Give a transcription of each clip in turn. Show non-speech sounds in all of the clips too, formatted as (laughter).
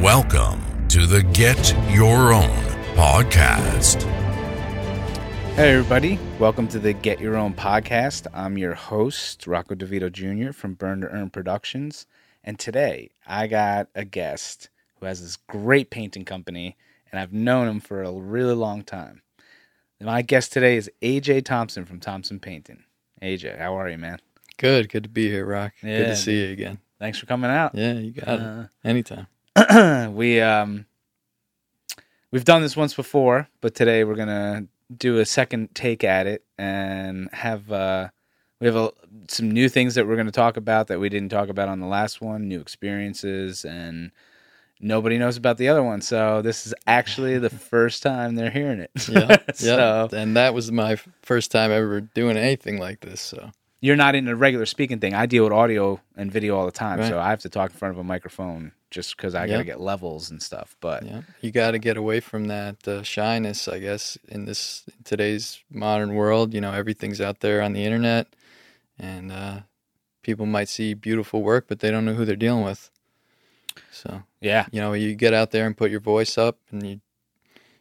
Welcome to the Get Your Own podcast. Hey, everybody. Welcome to the Get Your Own podcast. I'm your host, Rocco DeVito Jr. from Burn to Earn Productions. And today I got a guest who has this great painting company, and I've known him for a really long time. My guest today is AJ Thomsen from Thomsen Painting. AJ, how are you, man? Good, good to be here, Rock. Good to see you again. Thanks for coming out. Yeah, you got Uh, it. Anytime. (clears throat) we um we've done this once before, but today we're gonna do a second take at it and have uh we have a, some new things that we're going to talk about that we didn't talk about on the last one, new experiences, and nobody knows about the other one. So this is actually the (laughs) first time they're hearing it. Yeah, (laughs) so yeah. And that was my first time ever doing anything like this. So you're not in a regular speaking thing. I deal with audio and video all the time, Right. so I have to talk in front of a microphone just because I got to get levels and stuff. But yeah, you got to get away from that uh, shyness, I guess, in this in today's modern world. You know, everything's out there on the internet, and uh, people might see beautiful work, but they don't know who they're dealing with. So yeah, you know, you get out there and put your voice up, and you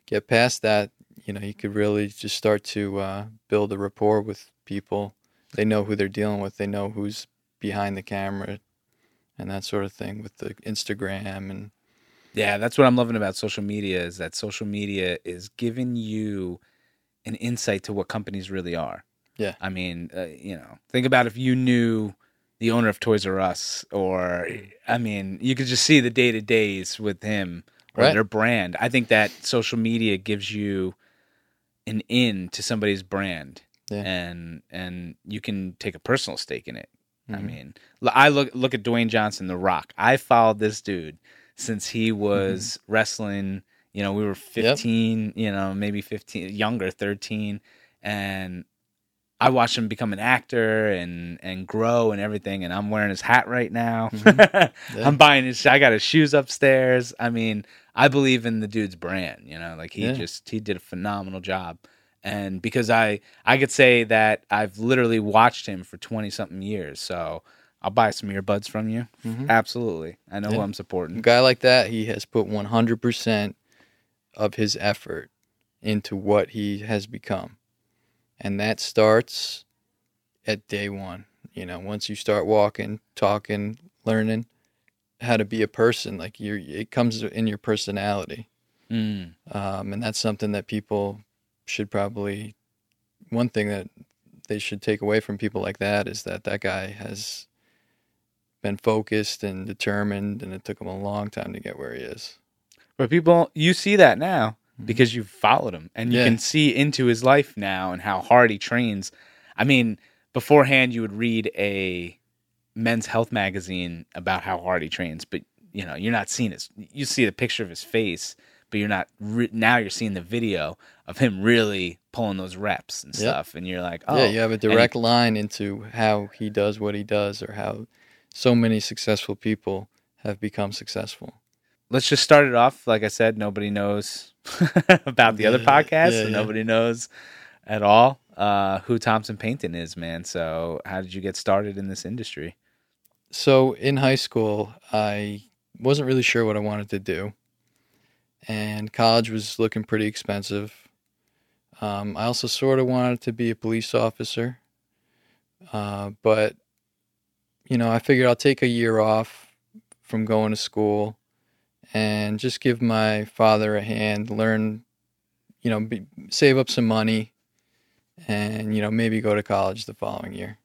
get past that. You know, you could really just start to uh, build a rapport with people. They know who they're dealing with. They know who's behind the camera, and that sort of thing with the Instagram and Yeah, that's what I'm loving about social media is that social media is giving you an insight to what companies really are. Yeah. I mean, uh, you know, think about if you knew the owner of Toys R Us, or I mean, you could just see the day to days with him or Right. their brand. I think that social media gives you an in to somebody's brand, Yeah. and and you can take a personal stake in it. I Mhm. mean, I look look at Dwayne Johnson, The Rock. I followed this dude since he was wrestling. You know, we were fifteen. You know, maybe fifteen, younger, thirteen, and I watched him become an actor and and grow and everything. And I'm wearing his hat right now. (laughs) Yeah. I'm buying his. I got his shoes upstairs. I mean, I believe in the dude's brand. You know, like he Yeah. just he did a phenomenal job. And because I I could say that I've literally watched him for twenty something years, so I'll buy some earbuds from you. Mhm. Absolutely, I know who I'm supporting. a guy like that. He has put 100% of his effort into what he has become, and that starts at day one. You know, once you start walking, talking, learning how to be a person, like you, it comes in your personality. Mm. um, and that's something that people should probably one thing that they should take away from people like that is that that guy has been focused and determined and it took him a long time to get where he is But people, you see that now because you've followed him and you Mm-hmm. Yeah. can see into his life now and how hard he trains. I mean, beforehand, you would read a men's health magazine about how hard he trains, but you know, you're not seeing his. You see the picture of his face, but you're not. Re- now you're seeing the video of him really pulling those reps and Yep. stuff, and you're like, oh, yeah you have a and direct line into how he does what he does or how so many successful people have become successful let's just start it off. Like I said, nobody knows (laughs) about the other Yeah, podcast, yeah, and yeah. nobody knows at all uh, who Thomsen Painting is, man. So, how did you get started in this industry? So in high school, I wasn't really sure what I wanted to do, and college was looking pretty expensive. Um, I also sort of wanted to be a police officer, uh, but you know, I figured I'll take a year off from going to school and just give my father a hand, learn, you know, be, save up some money, and you know, maybe go to college the following year.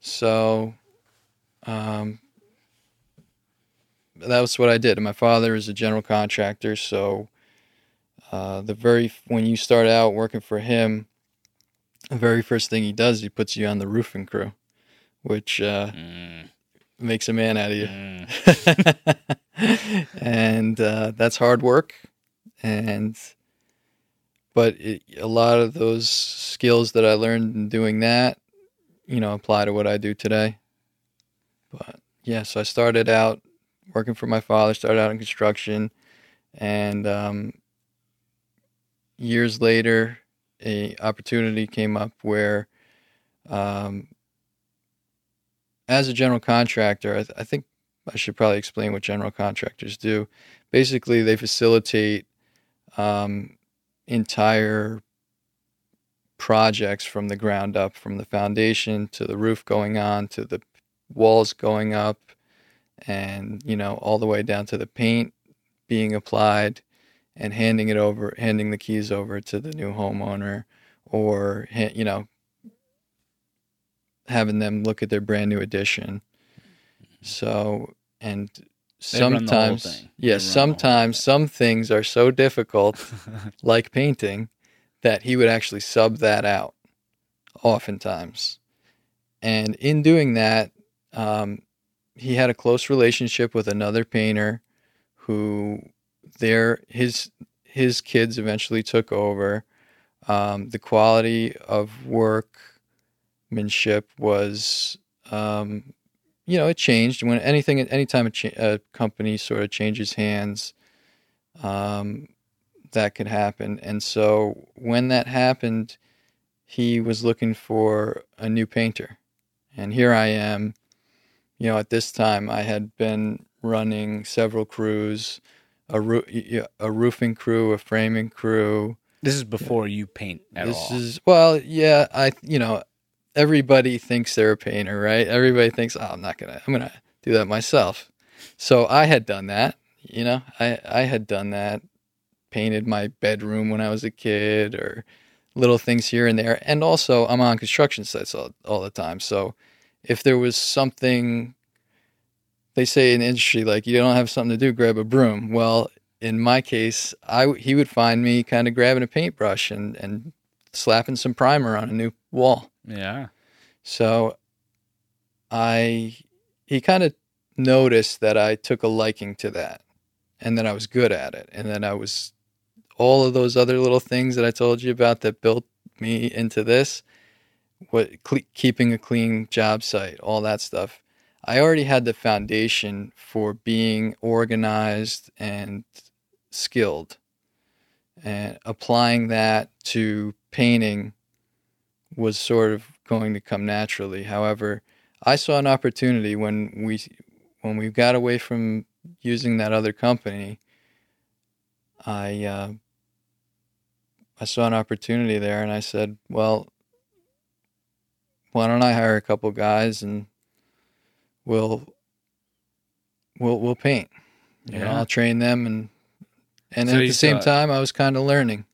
So um, that was what I did. And my father is a general contractor, so uh, the very when you start out working for him, the very first thing he does, he puts you on the roofing crew, which uh, Mm, makes a man out of you. mm, (laughs) and uh, that's hard work, and but it, a lot of those skills that I learned in doing that, you know, apply to what I do today. But yeah, so I started out working for my father, started out in construction, and um, years later, a opportunity came up where, um, as a general contractor, I, th- I think I should probably explain what general contractors do. Basically, they facilitate um, entire projects from the ground up, from the foundation to the roof going on to the walls going up, and you know all the way down to the paint being applied and handing it over, handing the keys over to the new homeowner, or you know having them look at their brand new addition. So and They run the whole sometimes run sometimes some things are so difficult (laughs) like painting that he would actually sub that out oftentimes. And in doing that, um, he had a close relationship with another painter who their his his kids eventually took over. Um, the quality of workmanship was um, you know, it changed when anything, anytime a, cha- a company sort of changes hands, um, that could happen. And so when that happened, he was looking for a new painter. And here I am, you know, at this time I had been running several crews, a, roo- a roofing crew, a framing crew, This is before you paint at this all. is well, yeah. I you know, everybody thinks they're a painter, right? Everybody thinks, oh, I'm not gonna, I'm gonna do that myself. So I had done that. You know, I I had done that, painted my bedroom when I was a kid, or little things here and there. And also, I'm on construction sites all, all the time. So if there was something, they say in the industry, like you don't have something to do, grab a broom. Well, in my case, I he would find me kind of grabbing a paintbrush and and slapping some primer on a new wall. yeah. So I he kind of noticed that I took a liking to that and that I was good at it and that I was all of those other little things that I told you about that built me into this what cle keeping a clean job site all that stuff I already had the foundation for being organized and skilled and applying that to painting was sort of going to come naturally. However, I saw an opportunity when we when we got away from using that other company. I uh, I saw an opportunity there, and I said, "Well, why don't I hire a couple guys and we'll we'll we'll paint? You know, Yeah. I'll train them, and and So at the same thought- time, I was kind of learning.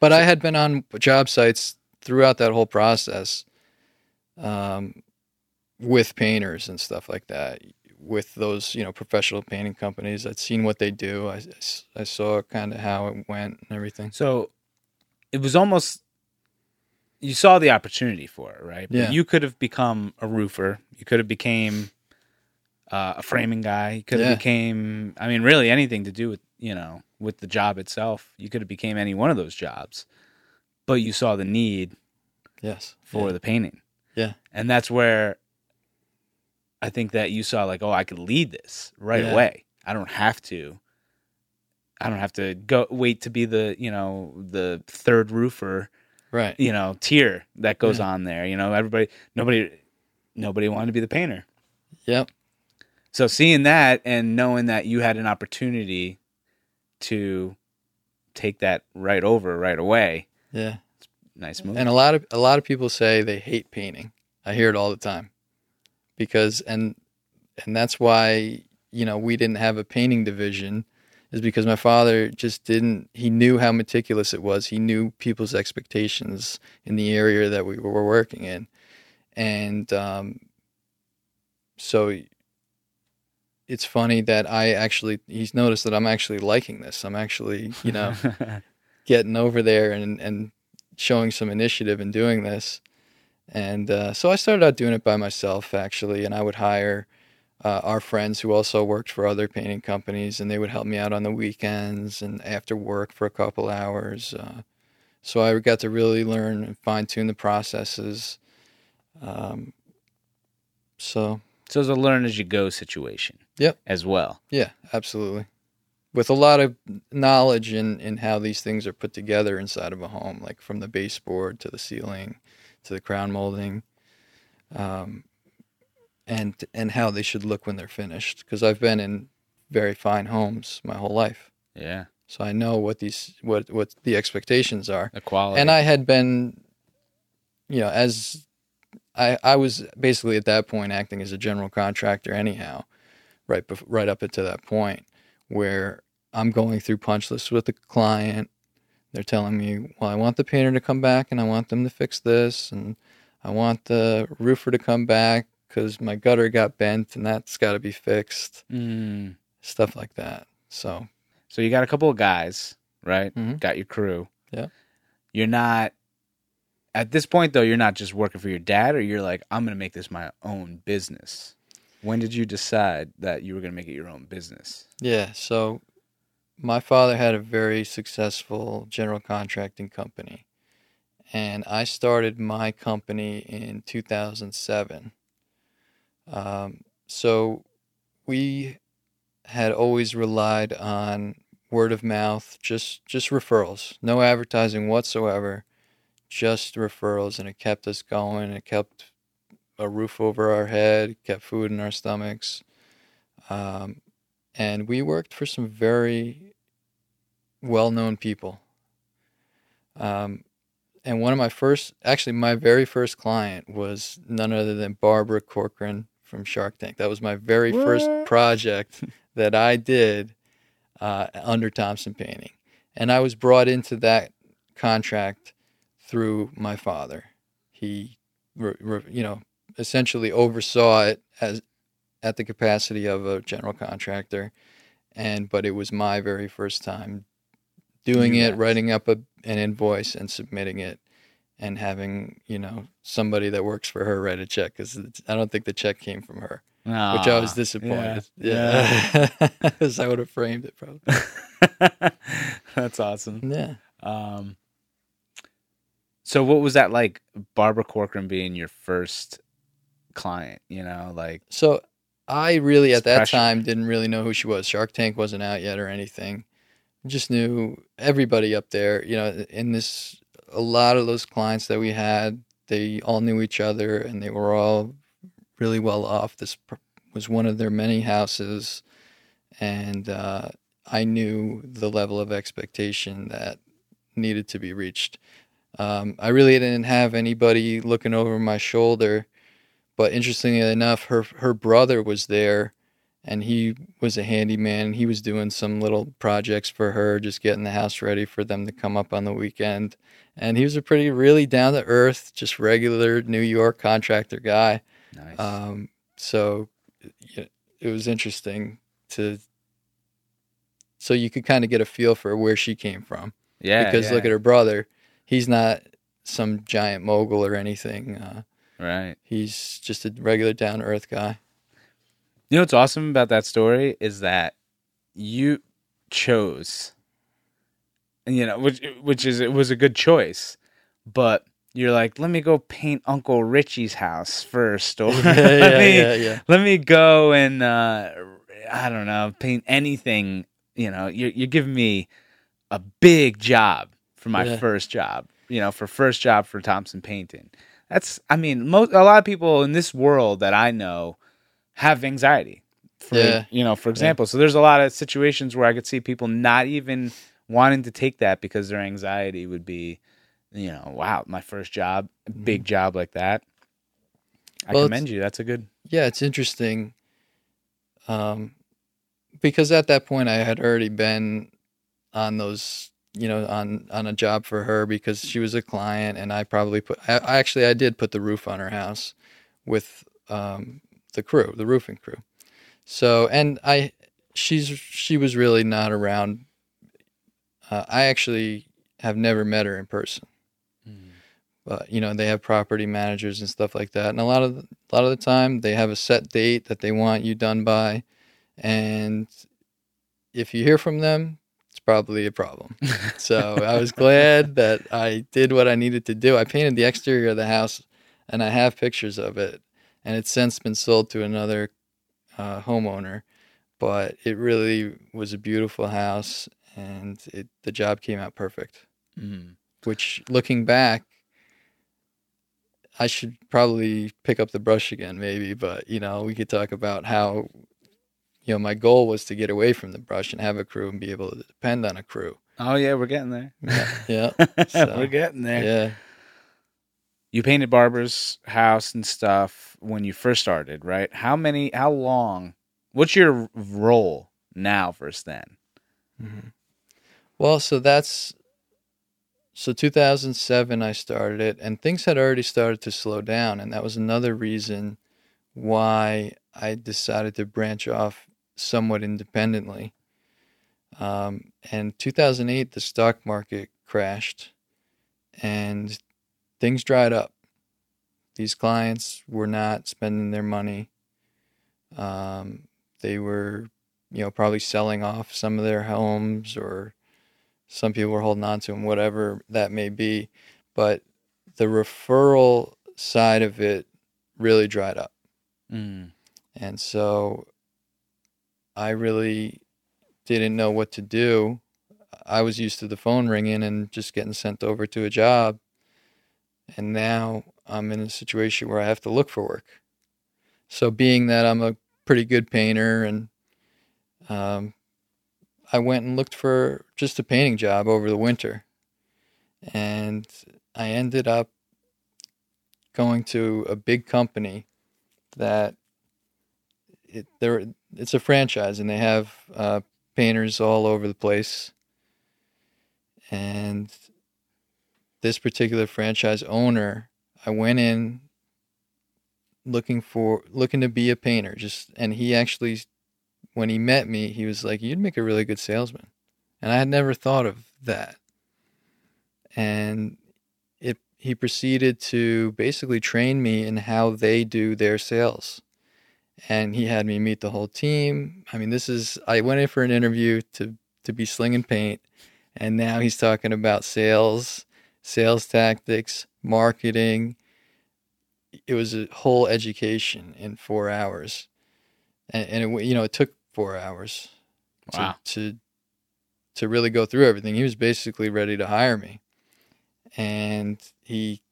But I had been on job sites throughout that whole process um, with painters and stuff like that. With those, you know, professional painting companies, I'd seen what they do. I, I saw kind of how it went and everything. So it was almost you saw the opportunity for it, right? But Yeah. You could have become a roofer. You could have became uh, a framing guy. You could have Yeah. became. I mean, really anything to do with you know with the job itself. You could have became any one of those jobs, but you saw the need Yes. for yeah. the painting. Yeah. And that's where I think that you saw like, oh, I could lead this right Yeah. away. I don't have to I don't have to go wait to be the, you know, the third roofer, right. you know, tier that goes Yeah. on there. You know, everybody nobody nobody wanted to be the painter. Yep. So seeing that and knowing that you had an opportunity to take that right over right away, Yeah. nice move. And a lot of a lot of people say they hate painting. I hear it all the time. Because and and that's why, you know, we didn't have a painting division is because my father just didn't he knew how meticulous it was. He knew people's expectations in the area that we were working in. And um so it's funny that I actually he's noticed that I'm actually liking this. I'm actually, you know, (laughs) getting over there and and showing some initiative in doing this. And uh, so I started out doing it by myself actually, and I would hire uh, our friends who also worked for other painting companies, and they would help me out on the weekends and after work for a couple hours. Uh, so I got to really learn and fine tune the processes. Um, so so it's a learn as you go situation. Yep. As well. Yeah, absolutely. With a lot of knowledge in, in how these things are put together inside of a home, like from the baseboard to the ceiling to the crown molding. Um, and and how they should look when they're finished because I've been in very fine homes my whole life. Yeah. So I know what these what what the expectations are. The quality. And I had been you know, as I I was basically at that point acting as a general contractor anyhow, right bef- right up until that point where I'm going through punch lists with the client. They're telling me, "Well, I want the painter to come back and I want them to fix this and I want the roofer to come back cuz my gutter got bent and that's got to be fixed." Mm. Stuff like that. So, So you got a couple of guys, right? Mhm. Got your crew. Yeah. You're not at this point though. You're not just working for your dad, or you're like, I'm gonna make this my own business. When did you decide that you were gonna make it your own business? Yeah, so my father had a very successful general contracting company, and I started my company in 2007. Um, so we had always relied on word of mouth, just just referrals, no advertising whatsoever, just referrals, and it kept us going. It kept a roof over our head, kept food in our stomachs. Um, and we worked for some very well-known people. Um, and one of my first, actually, my very first client was none other than Barbara Corcoran from Shark Tank. That was my very first project (laughs) that I did uh, under Thomsen Painting, and I was brought into that contract through my father. He, re- re- you know, essentially oversaw it as at the capacity of a general contractor and but it was my very first time doing You it guys. writing up a, an invoice and submitting it and having you know somebody that works for her write a check because i don't think the check came from her which i was Ah, disappointed yeah. yeah, (laughs) 'Cause i would have framed it probably (laughs) That's awesome. yeah Um, so what was that like, Barbara Corcoran being your first client? You know, like So I really at that pressure. time didn't really know who she was. Shark Tank wasn't out yet or anything. Just knew everybody up there. You know, in this a lot of those clients that we had, they all knew each other and they were all really well off. This was one of their many houses, and uh, I knew the level of expectation that needed to be reached. Um, I really didn't have anybody looking over my shoulder but interestingly enough, her her brother was there, and he was a handyman. He was doing some little projects for her, just getting the house ready for them to come up on the weekend. And he was a pretty really down to earth, just regular New York contractor guy. nice. Um, so yeah, it was interesting to. So you could kind of get a feel for where she came from yeah, because look at her brother. He's not some giant mogul or anything. Uh, right. He's just a regular down to earth guy. You know what's awesome about that story is that you chose, and you know, which which is it was a good choice, but you're like, let me go paint Uncle Richie's house first, or (laughs) (laughs) yeah, let me yeah, yeah. let me go and uh, I don't know, paint anything. You know, you're you're giving me a big job for my first job. You know, for first job for Thomsen Painting. That's, I mean, most a lot of people in this world that I know have anxiety. For, Yeah. You know, for example, so there's a lot of situations where I could see people not even wanting to take that because their anxiety would be, you know, wow, my first job, big job like that. I Mm-hmm. Well, commend you. That's a good. Yeah, it's interesting. Um, because at that point I had already been on those, you know, on on a job for her because she was a client, and I probably put. I, I actually I did put the roof on her house with um, the crew, the roofing crew. So and I, she's she was really not around. Uh, I actually have never met her in person. but you know they have property managers and stuff like that and a lot of the, a lot of the time they have a set date that they want you done by and if you hear from them it's probably a problem (laughs) so i was glad that i did what i needed to do i painted the exterior of the house and i have pictures of it and it's since been sold to another uh, homeowner but it really was a beautiful house and it, the job came out perfect Mm. which looking back I should probably pick up the brush again, maybe. But you know, we could talk about how, you know, my goal was to get away from the brush and have a crew and be able to depend on a crew. Oh yeah, we're getting there. Yeah, (laughs) So, we're getting there. yeah. You painted Barbara's house and stuff when you first started, right? How many? How long? What's your role now versus then? Mhm. Well, so that's so 2007 I started it and things had already started to slow down and that was another reason why I decided to branch off somewhat independently. Um, and 2008 the stock market crashed and things dried up. These clients were not spending their money. Um, they were you know, probably selling off some of their homes or some people were holding on to them, whatever that may be. But the referral side of it really dried up. Mm. And so I really didn't know what to do. I was used to the phone ringing and just getting sent over to a job. And now I'm in a situation where I have to look for work. So, being that I'm a pretty good painter and um, I went and looked for just a painting job over the winter. And I ended up going to a big company that it, they're, it's a franchise and they have uh, painters all over the place. And this particular franchise owner, I went in looking for looking to be a painter just and he actually when he met me, he was like, "You'd make a really good salesman," and I had never thought of that. And it he proceeded to basically train me in how they do their sales, and he had me meet the whole team. I mean, this is I went in for an interview to to be slinging paint, and now he's talking about sales, sales tactics, marketing. It was a whole education in four hours and, and it, you know it took four hours to, to to really go through everything. He was basically ready to hire me, and he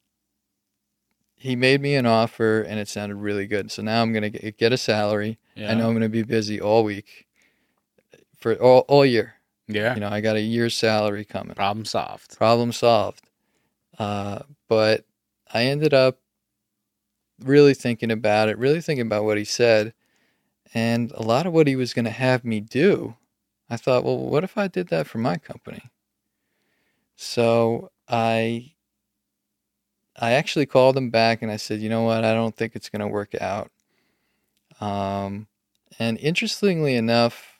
he made me an offer, and it sounded really good. So now I'm gonna get, get a salary. Yeah. I know I'm gonna be busy all week for all all year. Yeah. You know, I got a year's salary coming. Problem solved. Problem solved. Uh, but I ended up really thinking about it, really thinking about what he said, and a lot of what he was going to have me do. I thought, well, what if I did that for my company? So I I actually called him back and I said, you know what, I don't think it's going to work out. Um, and interestingly enough,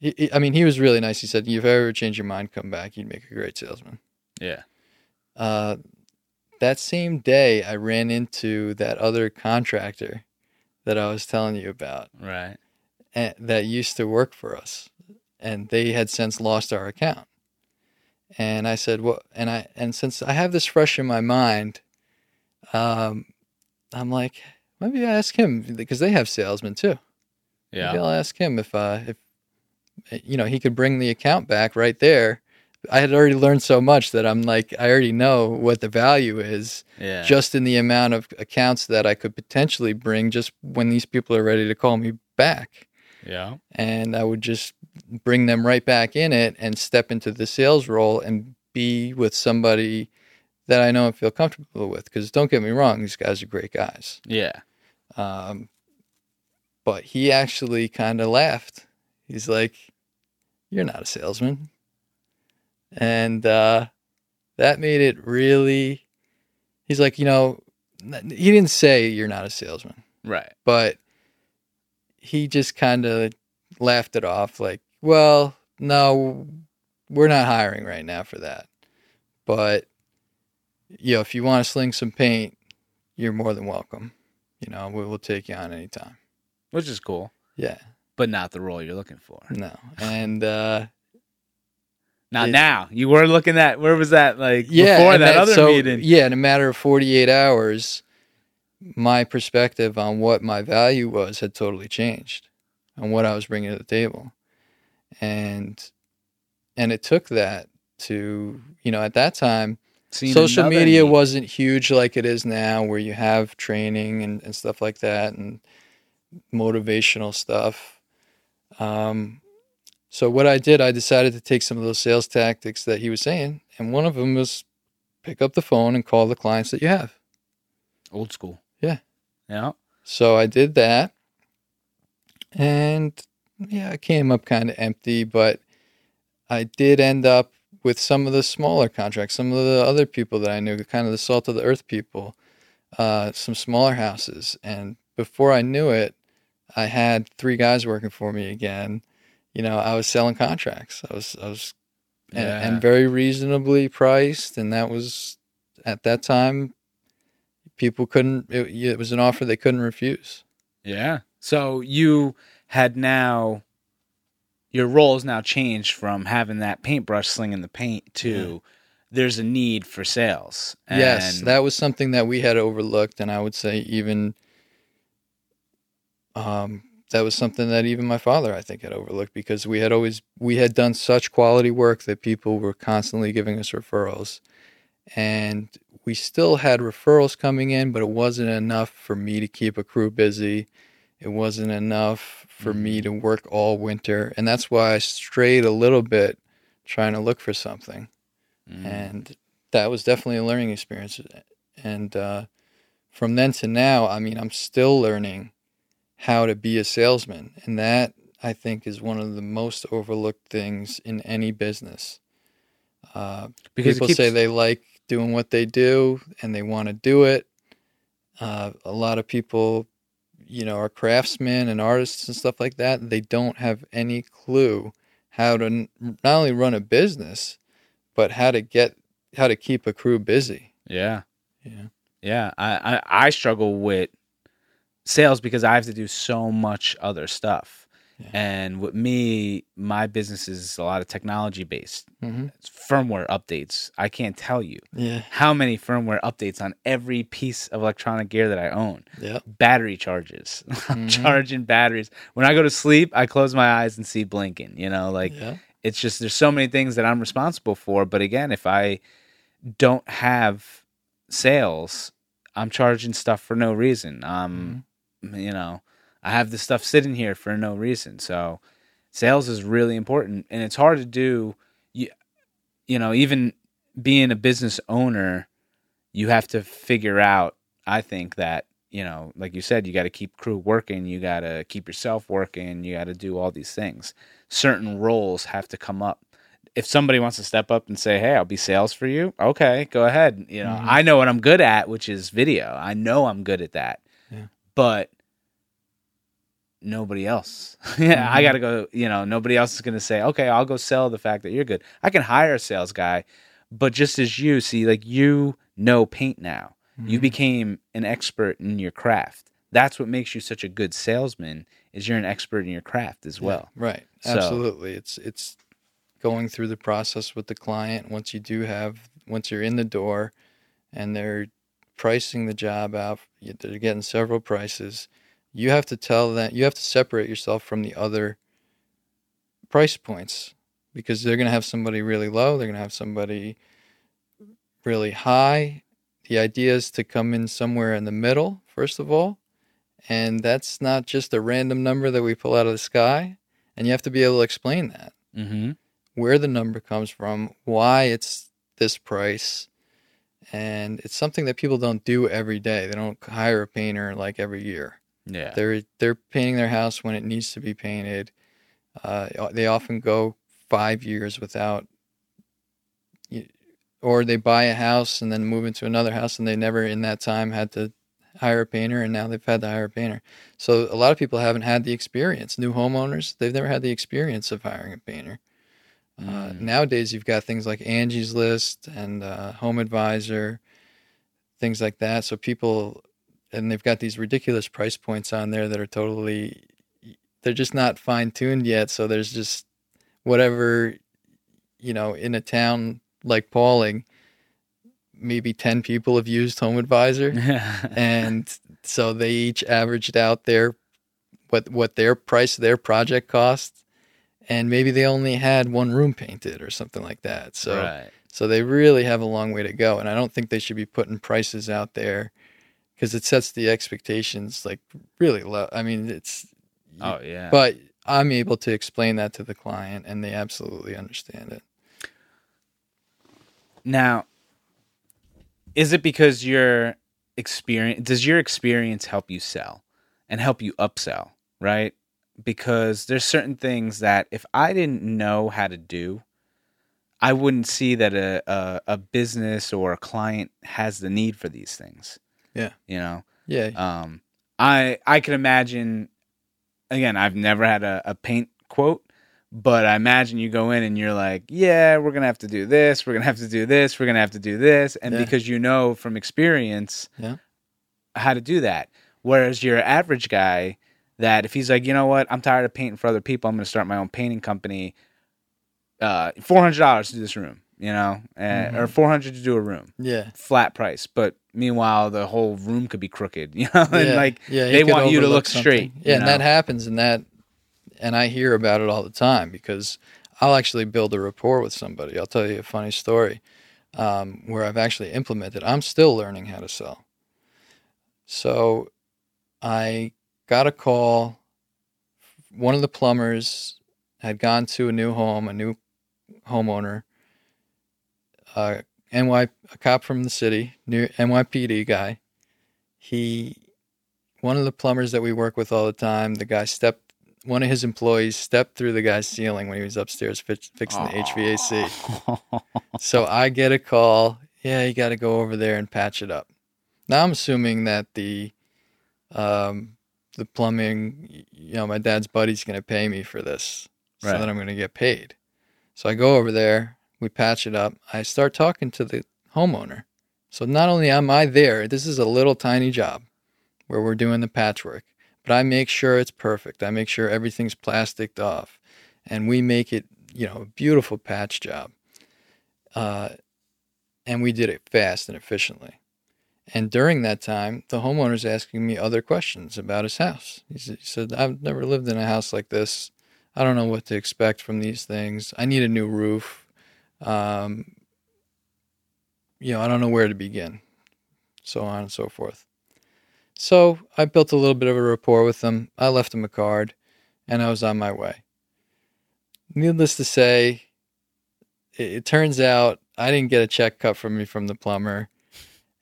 he, I mean, he was really nice. He said, "If you ever change your mind, come back. You'd make a great salesman." Yeah. Uh, that same day, I ran into that other contractor that I was telling you about Right. and, that used to work for us, and they had since lost our account. And I said, "Well," and I and since I have this fresh in my mind, um, I'm like, maybe I ask him because they have salesmen too. Maybe Yeah. I'll ask him if uh, if you know he could bring the account back right there. I had already learned so much that I'm like I already know what the value is Yeah. just in the amount of accounts that I could potentially bring just when these people are ready to call me back. yeah. And I would just bring them right back in it and step into the sales role and be with somebody that I know and feel comfortable with. Because don't get me wrong, these guys are great guys. Yeah. Um, but he actually kind of laughed. He's like, You're not a salesman. And uh, that made it really, he's like, You know, he didn't say you're not a salesman, Right. but he just kind of laughed it off like, Well, no, we're not hiring right now for that. But, you know, if you want to sling some paint, you're more than welcome. You know, we will take you on anytime. Which is cool, Yeah, but not the role you're looking for. no, and uh, Not It- now. You were looking at where was that like yeah, before and that, other so, meeting? Yeah, in a matter of 48 hours, my perspective on what my value was had totally changed, on what I was bringing to the table, and and it took that to you know at that time seen social media need. wasn't huge like it is now where you have training and, and stuff like that and motivational stuff um, so what i did i decided to take some of those sales tactics that he was saying and one of them was pick up the phone and call the clients that you have old school. Yeah. Yeah. so i did that and yeah i came up kind of empty but i did end up with some of the smaller contracts some of the other people that i knew kind of the salt of the earth people uh, some smaller houses and before i knew it i had three guys working for me again you know i was selling contracts i was i was and, Yeah. and very reasonably priced and that was at that time people couldn't it, it was an offer they couldn't refuse Yeah. So you had now your role has now changed from having that paintbrush slinging the paint to there's a need for sales. yes, that was something that we had overlooked, and I would say even um, that was something that even my father, I think, had overlooked because we had always we had done such quality work that people were constantly giving us referrals, and we still had referrals coming in, but it wasn't enough for me to keep a crew busy. It wasn't enough for me to work all winter, and that's why I strayed a little bit trying to look for something. Mm. and that was definitely a learning experience. And uh, from then to now i mean i'm still learning how to be a salesman and that i think is one of the most overlooked things in any business uh, because people keeps, say they like doing what they do and they want to do it uh, a lot of people you know are craftsmen and artists and stuff like that they don't have any clue how to n- not only run a business but how to get how to keep a crew busy Yeah. yeah Yeah. I, I I struggle with sales because I have to do so much other stuff. Yeah. And with me, my business is a lot of technology based. mm-hmm. Firmware updates. I can't tell you yeah how many firmware updates on every piece of electronic gear that I own. yeah battery charges. (laughs) I'm Mhm. charging batteries. When I go to sleep, I close my eyes and see blinking. You know, like yeah it's just there's so many things that I'm responsible for. But again, if I don't have sales, I'm charging stuff for no reason. Um, you know, I have this stuff sitting here for no reason. So sales is really important, and it's hard to do. You, you know, even being a business owner, you have to figure out. I think that you know, like you said, you got to keep crew working. You got to keep yourself working. You got to do all these things. Certain roles have to come up. If somebody wants to step up and say, "Hey, I'll be sales for you," okay, go ahead. You know, Mhm. I know what I'm good at, which is video. I know I'm good at that. Yeah. But nobody else. (laughs) yeah, I Mhm. got to go. You know, nobody else is going to say, "Okay, I'll go sell the fact that you're good." I can hire a sales guy, but just as you see, like you know paint now. You Mhm. became an expert in your craft. That's what makes you such a good salesman. Is you're an expert in your craft as Yeah, well. right So- absolutely it's it's going through the process with the client once you do have once you're in the door and they're pricing the job out they're getting several prices you have to tell them you have to separate yourself from the other price points because they're going to have somebody really low they're going to have somebody really high. The idea is to come in somewhere in the middle first of all and that's not just a random number that we pull out of the sky and you have to be able to explain that. Mm-hmm. where the number comes from why it's this price and it's something that people don't do every day. They don't hire a painter like every year Yeah. they're they're painting their house when it needs to be painted. Uh, they often go five years without or they buy a house and then move into another house and they never in that time had to hire a painter and now they've had to hire a painter. So a lot of people haven't had the experience. New homeowners they've never had the experience of hiring a painter. Uh, Mm. nowadays you've got things like angie's list and uh, home advisor things like that. So people and they've got these ridiculous price points on there that are totally they're just not fine tuned yet so there's just whatever you know in a town like Pawling maybe 10 people have used home advisor (laughs) and so they each averaged out their what what their price their project cost and maybe they only had one room painted or something like that so right. So they really have a long way to go. And I don't think they should be putting prices out there because it sets the expectations like really low. I mean, it's, Oh yeah. but I'm able to explain that to the client and they absolutely understand it. Now, is it because your experience does your experience help you sell and help you upsell, right? Because there's certain things that if I didn't know how to do, I wouldn't see that a, a, a business or a client has the need for these things. Yeah. You know? Yeah. Um, I I can imagine. Again, I've never had a, a paint quote, but I imagine you go in and you're like, "Yeah, we're gonna have to do this. We're gonna have to do this. We're gonna have to do this," and Yeah. because you know from experience, Yeah. how to do that. Whereas your average guy, that if he's like, you know what, I'm tired of painting for other people, I'm gonna start my own painting company. Uh, four hundred dollars to do this room, you know, uh, Mm-hmm. or four hundred to do a room yeah. flat price, but meanwhile the whole room could be crooked, (laughs) you know, and yeah. like yeah, they want you to look straight. Yeah, and know? that happens, and that, and I hear about it all the time because I'll actually build a rapport with somebody. I'll tell you a funny story um, where I've actually implemented. I'm still learning how to sell. So, I got a call. One of the plumbers had gone to a new home, a new homeowner. Uh, NY, a cop from the city, near NYPD guy. He, one of the plumbers that we work with all the time, the guy stepped, one of his employees stepped through the guy's ceiling when he was upstairs fix, fixing the HVAC. So I get a call. Yeah, you got to go over there and patch it up. Now I'm assuming that the, um, the plumbing, you know, my dad's buddy's going to pay me for this, right. so that I'm going to get paid. So I go over there, we patch it up. I start talking to the homeowner. So not only am I there, this is a little tiny job where we're doing the patchwork, but I make sure it's perfect. I make sure everything's plasticked off, and we make it, you know, a beautiful patch job. Uh, and we did it fast and efficiently. And during that time, the homeowner's asking me other questions about his house. He said, I've never lived in a house like this. I don't know what to expect from these things. I need a new roof. Um, you know, I don't know where to begin. So on and so forth. So I built a little bit of a rapport with them. I left them a card and I was on my way. Needless to say, it, it turns out I didn't get a check cut from me from the plumber,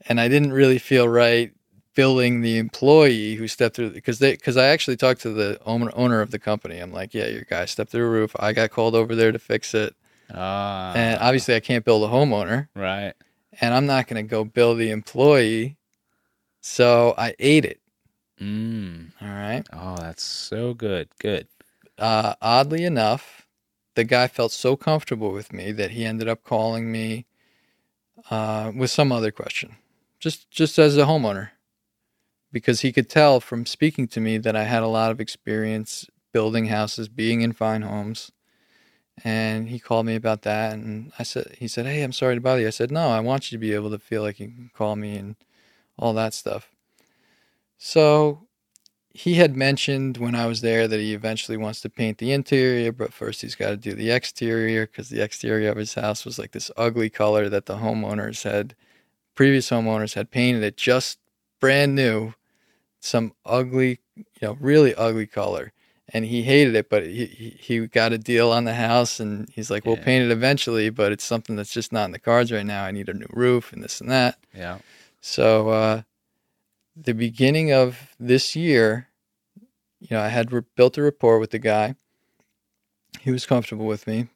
and I didn't really feel right billing the employee who stepped through because they because I actually talked to the owner owner of the company. I'm like, yeah, your guy stepped through the roof. I got called over there to fix it, Ah, and obviously I can't build a homeowner, right. and I'm not going to go bill the employee. So I ate it. Mm. All right. Oh, that's so good. Good. uh, oddly enough, the guy felt so comfortable with me that he ended up calling me uh, with some other question, just just as a homeowner, because he could tell from speaking to me that I had a lot of experience building houses, being in fine homes, and he called me about that. And I said, he said, "Hey, I'm sorry to bother you." I said, "No, I want you to be able to feel like you can call me and all that stuff." So he had mentioned when I was there that he eventually wants to paint the interior, but first he's got to do the exterior because the exterior of his house was like this ugly color that the homeowners had, previous homeowners had painted it just brand new, some ugly, you know, really ugly color. And he hated it, but he, he, he got a deal on the house and he's like, we'll Yeah. paint it eventually, but it's something that's just not in the cards right now. I need a new roof and this and that. Yeah. So, uh, the beginning of this year, you know, I had re- built a rapport with the guy. He was comfortable with me.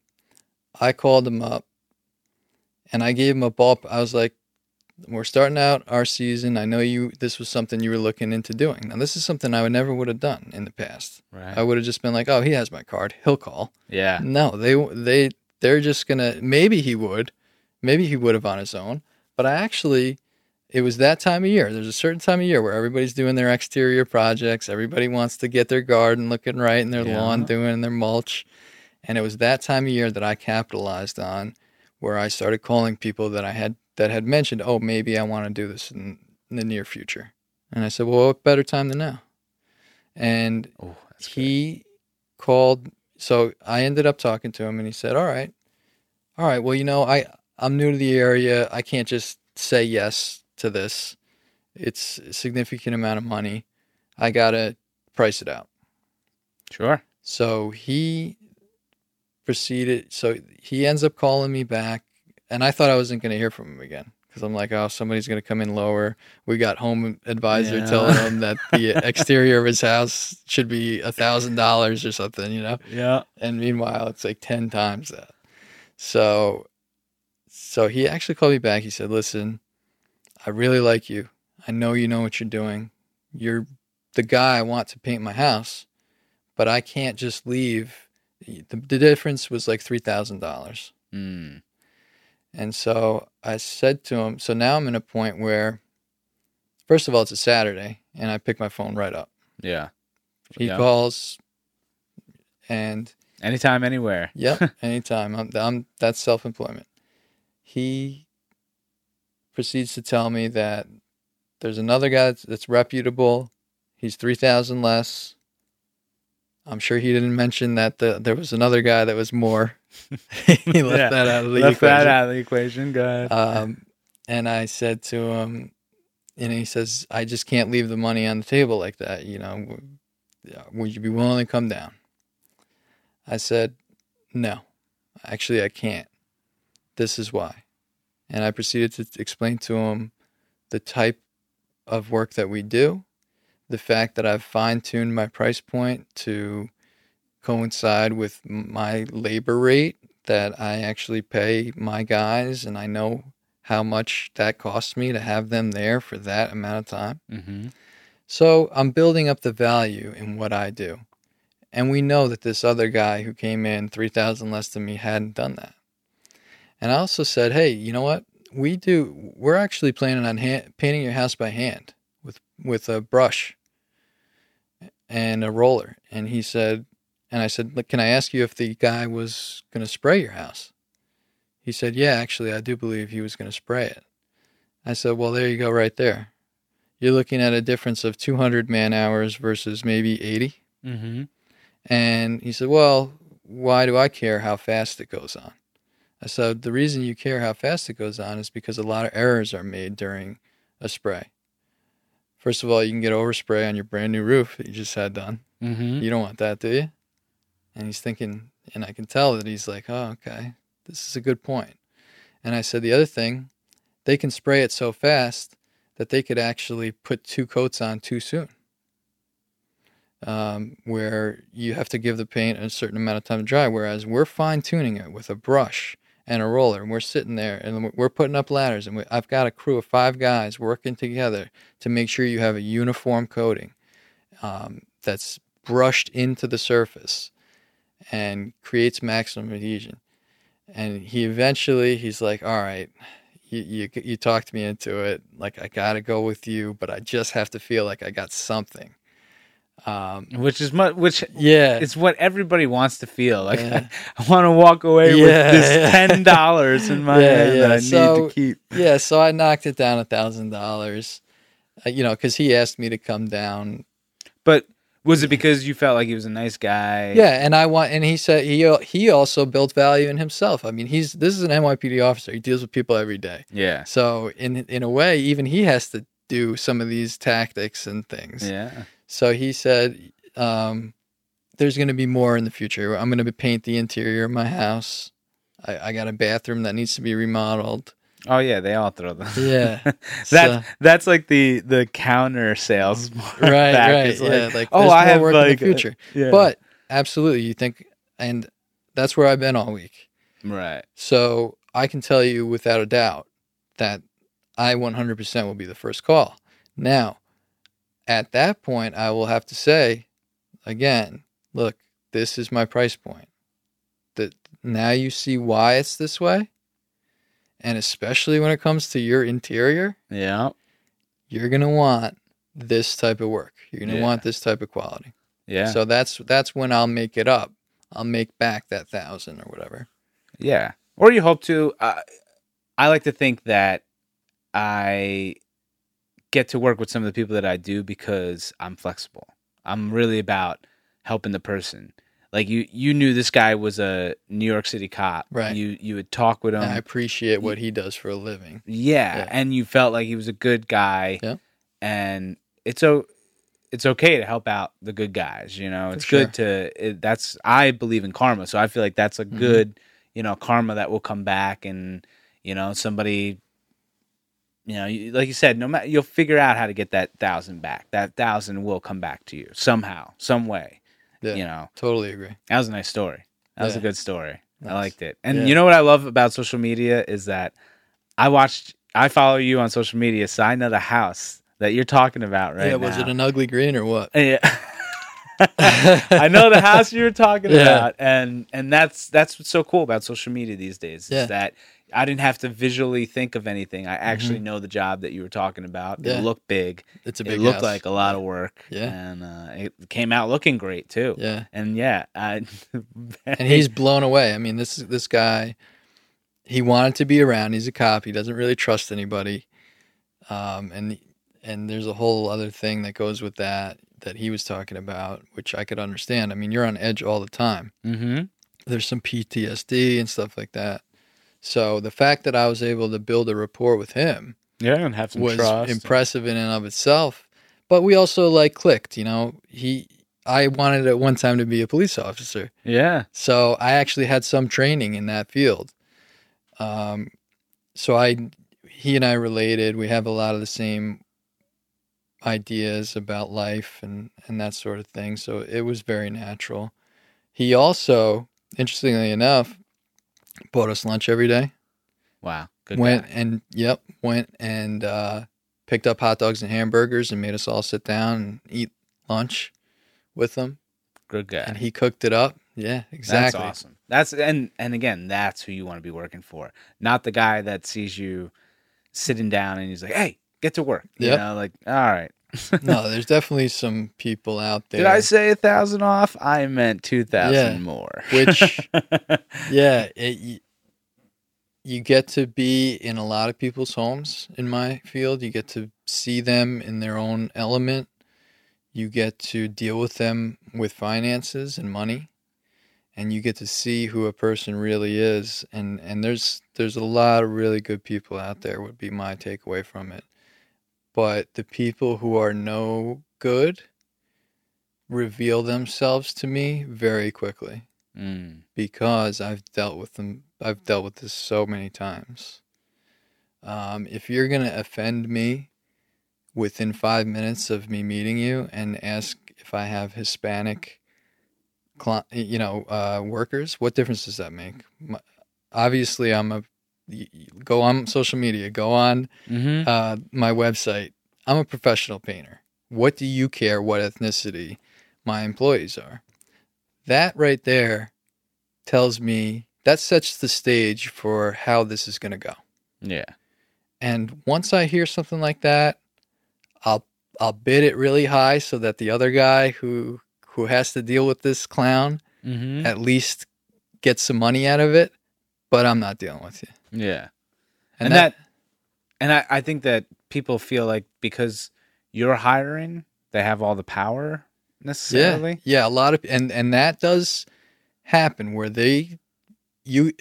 I called him up and I gave him a ball. I was like, we're starting out our season. I know you, this was something you were looking into doing. Now, this is something I would never would have done in the past. Right. I would have just been like, oh, he has my card. He'll call. yeah. No, they they they're just gonna. Maybe he would, maybe he would have on his own. But I actually, it was that time of year. There's a certain time of year where everybody's doing their exterior projects. Everybody wants to get their garden looking right and their Yeah. lawn doing and their mulch. And it was that time of year that I capitalized on, where I started calling people that I had that had mentioned, oh, maybe I want to do this in, in the near future. And I said, well, what better time than now? And Oh, good. he called so i ended up talking to him and he said all right all right well you know i I'm new to the area. I can't just say yes to this. It's a significant amount of money. I got to price it out. Sure. So he proceeded. So he ends up calling me back, and I thought I wasn't going to hear from him again because I'm like, oh, somebody's going to come in lower. We got HomeAdvisor Yeah. telling him that (laughs) the exterior of his house should be a thousand dollars or something, you know. Yeah. And meanwhile, it's like ten times that. So, so he actually called me back. He said, "Listen, I really like you. I know you know what you're doing. You're the guy I want to paint my house, but I can't just leave. The, the difference was like three thousand dollars. Mm. And so I said to him, so now I'm in a point where, first of all, it's a Saturday, and I pick my phone right up. Yeah. He Yeah. calls, and Anytime, anywhere. (laughs) Yep, anytime. I'm, I'm that's self-employment. He proceeds to tell me that there's another guy that's, that's reputable. He's three thousand less. I'm sure he didn't mention that the, there was another guy that was more. (laughs) he left Yeah, that out of the Left equation. that out of the equation. Go ahead. Um, and I said to him, and he says, "I just can't leave the money on the table like that. You know, would you be willing to come down?" I said, "No, actually, I can't. This is why." And I proceeded to explain to him the type of work that we do, the fact that I've fine tuned my price point to coincide with my labor rate that I actually pay my guys, and I know how much that costs me to have them there for that amount of time. mm-hmm. So I'm building up the value in what I do. And we know that this other guy who came in 3000 less than me hadn't done that. And I also said, "Hey, you know what? We do we're actually planning on hand, painting your house by hand with with a brush and a roller." And he said, and I said, "Look, "Can I ask you if the guy was going to spray your house?" He said, "Yeah, actually, I do believe he was going to spray it." I said, "Well, there you go right there." you're looking at a difference of 200 man hours versus maybe 80. Mm-hmm. And he said, Well, why do I care how fast it goes on? I said, The reason you care how fast it goes on is because a lot of errors are made during a spray. First of all, you can get overspray on your brand new roof that you just had done. Mm-hmm. You don't want that, do you? And he's thinking, and I can tell that he's like, Oh, okay, this is a good point. And I said, The other thing, they can spray it so fast that they could actually put two coats on too soon. Um, where you have to give the paint a certain amount of time to dry, whereas we're fine tuning it with a brush and a roller, and we're sitting there and we're putting up ladders, and we, I've got a crew of five guys working together to make sure you have a uniform coating um, that's brushed into the surface and creates maximum adhesion. And he eventually, he's like, "All right, you, you you talked me into it. Like I gotta go with you, but I just have to feel like I got something." Um, Which is mu- which yeah, it's what everybody wants to feel. Like Yeah. (laughs) I, want to walk away with this yeah. ten dollars in my Yeah, hand yeah. that I So- need to keep. yeah. So I knocked it down a thousand dollars. Uh, You know, because he asked me to come down. But was it because you felt like he was a nice guy? Yeah, and I want, and he said he he also built value in himself. I mean, he's this is an NYPD officer. He deals with people every day. Yeah. So in in a way, even he has to do some of these tactics and things. Yeah. So he said, um, "There's going to be more in the future. I'm going to paint the interior of my house. I, I got a bathroom that needs to be remodeled. Oh yeah, they all throw them. Yeah, (laughs) that's So- that's like the the counter sales. (laughs) right, right. It's yeah, like, like oh, I have work like in the uh, future. yeah. But absolutely, you think, and that's where I've been all week. right. So I can tell you without a doubt that I 100% will be the first call. Now, at that point, I will have to say again, look, this is my price point. That now you see why it's this way, and especially when it comes to your interior, Yeah. you're gonna want this type of work. You're gonna Yeah. want this type of quality. Yeah. So that's that's when I'll make it up. I'll make back that thousand or whatever. Yeah. Or you hope to. Uh, I like to think that I get to work with some of the people that I do because I'm flexible. I'm really about helping the person. Like you you knew this guy was a New York City cop. Right. You you would talk with him. And I appreciate what he does for a living. yeah, Yeah. and you felt like he was a good guy. Yeah. And it's o- it's okay to help out the good guys, you know. For It's good to it, that's I believe in karma, so I feel like that's a Mhm. good, you know, karma that will come back and you know, somebody you know, you- like you said, no matter you'll figure out how to get that thousand back. That thousand will come back to you somehow, some way. Yeah, You know, totally agree. that was a nice story. That was a good story. I liked it. And Yeah. you know what I love about social media is that I watched, I follow you on social media, so I know the house that you're talking about right yeah, was now. it an ugly green or what? Yeah. (laughs) I know the house you were talking (laughs) Yeah. about, and and that's that's what's so cool about social media these days. Is Yeah. that I didn't have to visually think of anything. I actually know the job that you were talking about. Mm-hmm. Yeah. It looked big. It's a big. It looked house. like a lot of work. Yeah. and uh, it came out looking great too. Yeah, And yeah, I, (laughs) and he's blown away. I mean, this this guy, he wanted to be around. He's a cop. He doesn't really trust anybody, um, and and there's a whole other thing that goes with that that he was talking about, which I could understand. I mean, you're on edge all the time. mm-hmm. There's some PTSD and stuff like that. So the fact that I was able to build a rapport with him Yeah, and have some was trust. impressive in and of itself. But we also like clicked, you know. He I wanted at one time to be a police officer. Yeah. So I actually had some training in that field. Um, so I, he and I related. We have a lot of the same ideas about life and and that sort of thing. So it was very natural. He also, interestingly enough, bought us lunch every day. Wow. Good went guy. and yep, went and uh, picked up hot dogs and hamburgers and made us all sit down and eat lunch with them. Good guy. And he cooked it up. Yeah, exactly. That's awesome. That's and and again, that's who you want to be working for. Not the guy that sees you sitting down and he's like, "Hey, get to work." You Yep. know, like, all right. (laughs) no, there's definitely some people out there. Did I say a thousand off? I meant two thousand Yeah. more. Which- (laughs) yeah, it, y- you get to be in a lot of people's homes in my field. You get to see them in their own element. You get to deal with them with finances and money. And you get to see who a person really is. And, and there's there's a lot of really good people out there would be my takeaway from it. But the people who are no good reveal themselves to me very quickly Mm. because I've dealt with them. I've dealt with this so many times. Um, if you're gonna offend me within five minutes of me meeting you and ask if I have Hispanic, cli- you know, uh, workers, what difference does that make? Obviously, I'm a go on social media, go on Mm-hmm. uh, my website. I'm a professional painter. What do you care what ethnicity my employees are? That right there tells me that sets the stage for how this is going to go. Yeah. And once I hear something like that, I'll I'll bid it really high so that the other guy who who has to deal with this clown Mm-hmm. at least gets some money out of it. But I'm not dealing with you. Yeah. And, And that, And I, I think that people feel like because you're hiring, they have all the power necessarily. Yeah, yeah, a lot of and and that does happen where they you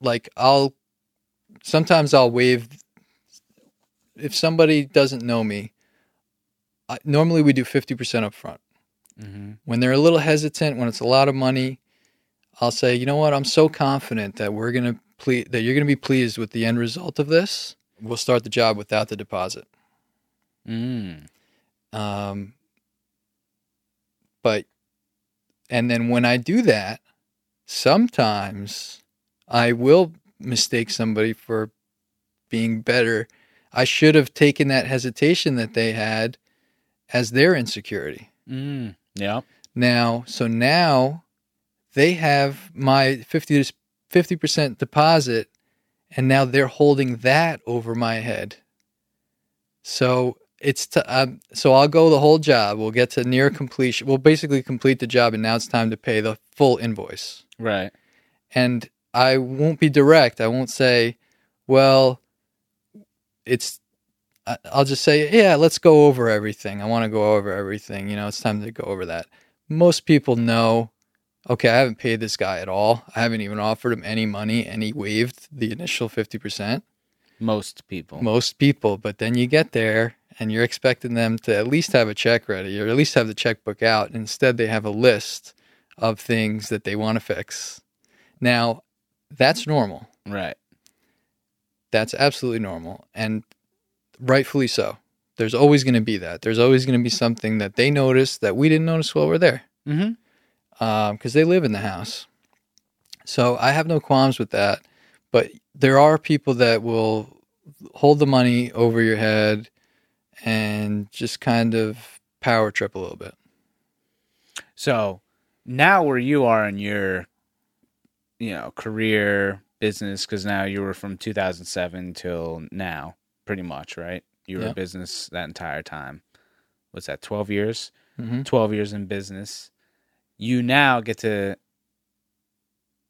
like I'll sometimes I'll waive if somebody doesn't know me. I, normally we do 50% up front. Mm-hmm. When they're a little hesitant, when it's a lot of money, I'll say, "You know what? I'm so confident that we're going to ple- that you're going to be pleased with the end result of this. We'll start the job without the deposit." Mm. Um, but, and then when I do that, sometimes I will mistake somebody for being better. I should have taken that hesitation that they had as their insecurity. Mm. Yeah. Now, so now they have my 50 to 50% deposit and now they're holding that over my head. So it's t- um, so I'll go the whole job. We'll get to near completion. We'll basically complete the job and now it's time to pay the full invoice. Right. And I won't be direct. I won't say, "Well, it's I'll just say, "Yeah, let's go over everything. I want to go over everything. You know, it's time to go over that." Most people know okay, I haven't paid this guy at all. I haven't even offered him any money and he waived the initial 50%. Most people. Most people, but then you get there and you're expecting them to at least have a check ready or at least have the checkbook out. Instead, they have a list of things that they want to fix. Now, that's normal. right. That's absolutely normal and rightfully so. There's always going to be that. There's always going to be something that they notice that we didn't notice while we're there Mm-hmm. Because they live in the house. So I have no qualms with that. But there are people that will hold the money over your head and just kind of power trip a little bit. So now where you are in your, you know, career business, because now you were from 2007 till now, pretty much, right? You were in business that entire time. What's that? 12 years. Mm-hmm. 12 years in business. You now get to.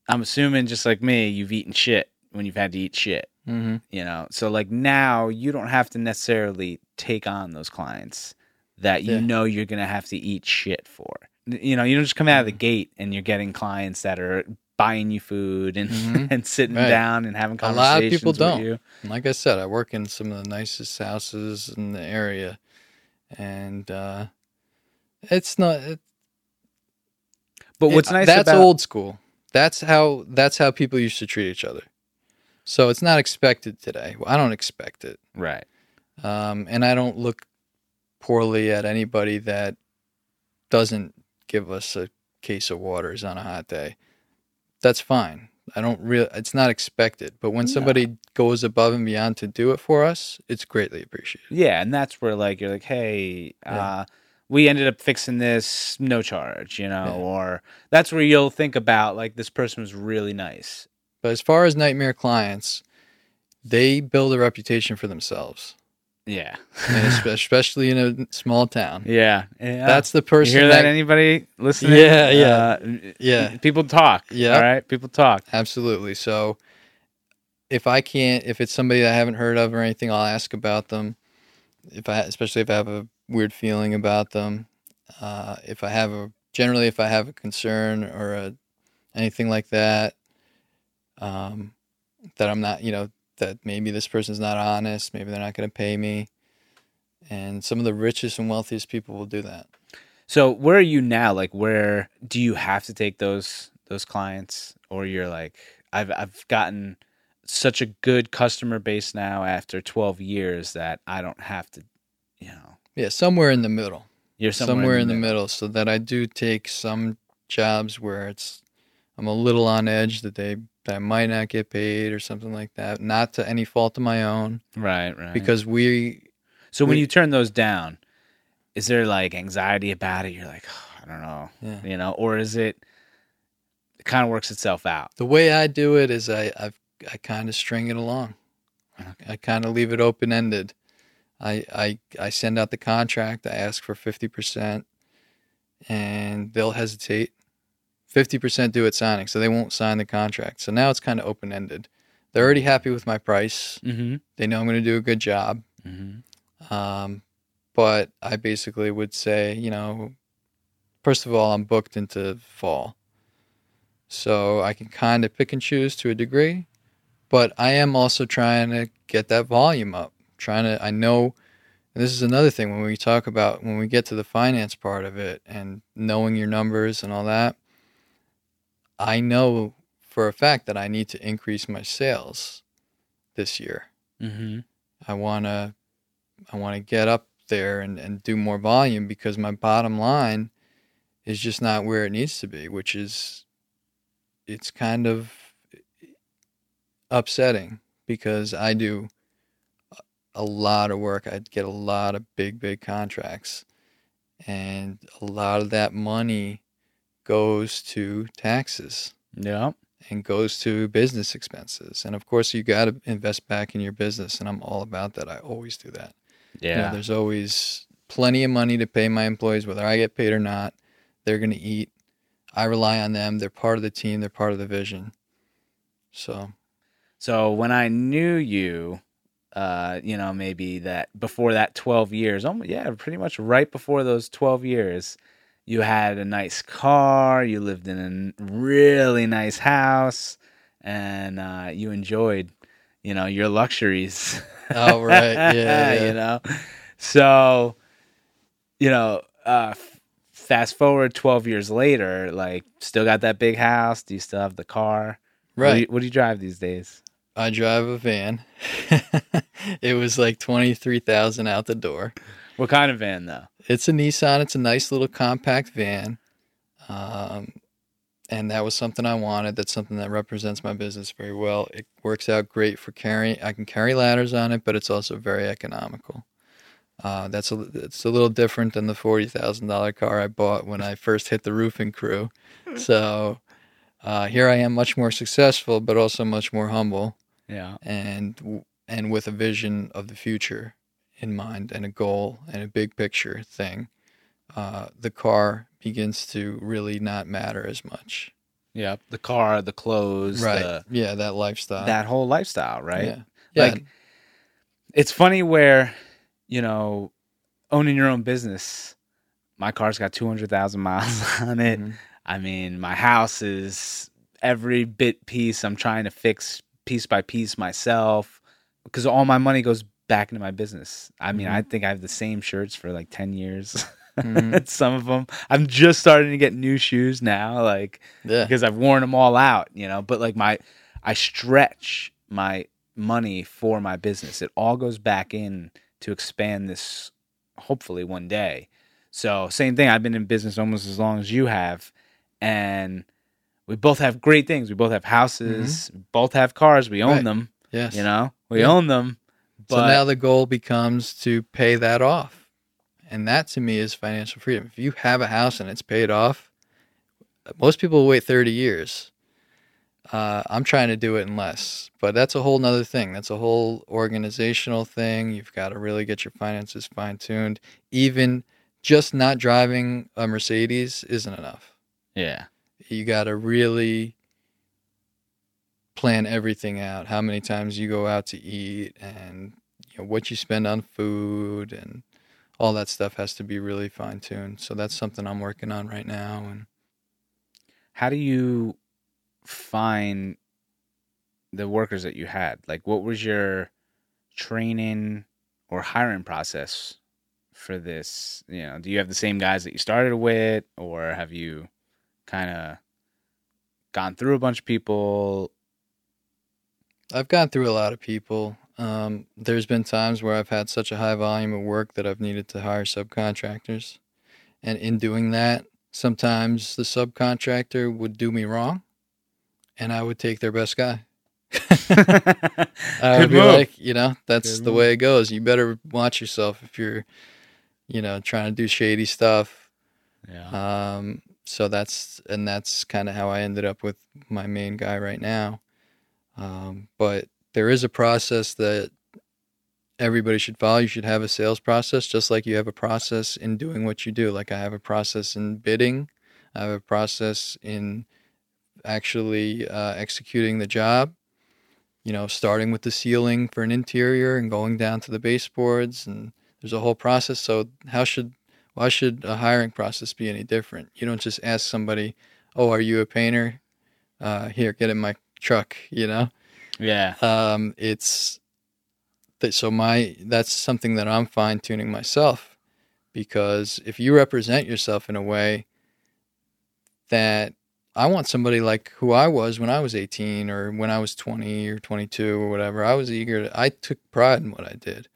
I'm assuming, just like me, you've eaten shit when you've had to eat shit. Mm-hmm. you know so like now you don't have to necessarily take on those clients that you Yeah. know you're gonna have to eat shit for you know you don't just come out of the gate and you're getting clients that are buying you food and Mhm. (laughs) and sitting Right. down and having A lot of people don't. you. Like I said, I work in some of the nicest houses in the area, and uh, it's not. It, but what's it- nice That's about old school. That's how. That's how people used to treat each other. So it's not expected today. Well, I don't expect it. right um, and I don't look poorly at anybody that doesn't give us a case of waters on a hot day. That's fine. I don't real. It's not expected, but when No. somebody goes above and beyond to do it for us, it's greatly appreciated. yeah and that's where like you're like hey Yeah. uh we ended up fixing this no charge you know Yeah. or that's where you'll think about like this person was really nice But as far as nightmare clients, they build a reputation for themselves, yeah (laughs) especially in a small town. yeah, yeah. That's the You person hear that? that Anybody listening? Yeah, yeah. Uh, Yeah. People talk. Yeah. All right. People talk. Absolutely. So if I can't, if it's somebody that I haven't heard of or anything, I'll ask about them. If I, especially if I have a weird feeling about them, uh, if I have a, generally if I have a concern or a, anything like that, um, that I'm not, you know, that maybe this person's not honest, maybe they're not going to pay me. And some of the richest and wealthiest people will do that. So where are you now? Like, where do you have to take those those clients, or you're like, I've I've gotten such a good customer base now after 12 years that I don't have to, you know, Yeah, somewhere in the middle. you're somewhere, somewhere, in the middle. so that I do take some jobs where it's I'm a little on edge that they that I might not get paid or something like that. Not to any fault of my own, Right. Right. because we so when you turn those down, is there like anxiety about it? You're like, I don't know, yeah. you know, or is it? It kind of works itself out. the way I do it is I I've, I kind of string it along. I kind of leave it open ended. I, I I send out the contract. I ask for fifty percent, and they'll hesitate. Fifty percent do at signing, so they won't sign the contract. So now it's kind of open ended. They're already happy with my price. Mm-hmm. They know I'm going to do a good job. Mm-hmm. Um, but I basically would say, you know, first of all, I'm booked into fall. So I can kind of pick and choose to a degree, but I am also trying to get that volume up. Trying to, I know, and this is another thing when we talk about, when we get to the finance part of it and knowing your numbers and all that, I know for a fact that I need to increase my sales this year. Mm-hmm. I want to I want to get up there and, and do more volume because my bottom line is just not where it needs to be, which is it's kind of upsetting because I do a lot of work. I get a lot of big, big contracts. And a lot of that money goes to taxes Yeah. and goes to business expenses. And of course, you got to invest back in your business. And I'm all about that. I always do that. You know, Yeah. there's always plenty of money to pay my employees, whether I get paid or not. They're going to eat. I rely on them. They're part of the team. They're part of the vision. So, So when I knew you, uh, you know, maybe that before that 12 years, almost, yeah, pretty much right before those 12 years, you had a nice car, you lived in a really nice house, and uh, you enjoyed, you know, your luxuries. Oh, right. (laughs) Yeah, yeah. you know. So, you know, uh, fast forward 12 years later, like, still got that big house? Do you still have the car? What do Right. you, what do you drive these days? I drive a van. (laughs) it was like twenty three thousand out the door. What kind of van, though? It's a Nissan. It's a nice little compact van. Um, and that was something I wanted. That's something that represents my business very well. It works out great for carrying. I can carry ladders on it, but it's also very economical. Uh, that's a it's a little different than the forty thousand dollar car I bought when I first hit the roofing crew. (laughs) So uh, here I am, much more successful, but also much more humble Yeah. and and with a vision of the future in mind and a goal and a big picture thing, uh, the car begins to really not matter as much. Yeah. The car, the clothes, right? the, yeah, that lifestyle. that whole lifestyle, right? Yeah. Yeah. Like, it's funny where, you know, owning your own business, my car's got 200,000 miles (laughs) on it. Mhm. I mean, my house is every bit piece I'm trying to fix piece by piece myself because all my money goes back into my business. I mean, I think I have the same shirts for like 10 years. Mhm. (laughs) Some of them. I'm just starting to get new shoes now like yeah. because I've worn them all out, you know, but like my I stretch my money for my business. It all goes back in to expand this hopefully one day. So, same thing, I've been in business almost as long as you have and we both have great things. We both have houses, both have cars, we own Mm-hmm. Right. them, Yes. you know. We Yeah. own them. But so now the goal becomes to pay that off. And that to me is financial freedom. If you have a house and it's paid off, most people wait 30 years. Uh, I'm trying to do it in less, but that's a whole nother thing. That's a whole organizational thing. You've got to really get your finances fine tuned. Even just not driving a Mercedes isn't enough. yeah. You got to really plan everything out. How many times you go out to eat and you know, what you spend on food and all that stuff has to be really fine tuned. So that's something I'm working on right now. And how do you find the workers that you had? Like, what was your training or hiring process for this? You know, do you have the same guys that you started with, or have you kind of gone through a bunch of people? I've gone through a lot of people. Um, there's been times where I've had such a high volume of work that I've needed to hire subcontractors. And in doing that, sometimes the subcontractor would do me wrong and I would take their best guy. (laughs) I would be move. like, you know, that's Good the move. way it goes. You better watch yourself if you're, you know, trying to do shady stuff. yeah. Um, so that's and that's kind of how I ended up with my main guy right now. Um, but there is a process that everybody should follow. You should have a sales process, just like you have a process in doing what you do. Like I have a process in bidding, I have a process in actually uh, executing the job. You know, starting with the ceiling for an interior and going down to the baseboards, and there's a whole process. So how should why should a hiring process be any different? You don't just ask somebody, "Oh, are you a painter? Uh, here, get in my truck." You know, yeah. um, it's that. So my that's something that I'm fine tuning myself, because if you represent yourself in a way that I want somebody like who I was when I was 18 or when I was 20 or 22 or whatever. I was eager. To, I took pride in what I did,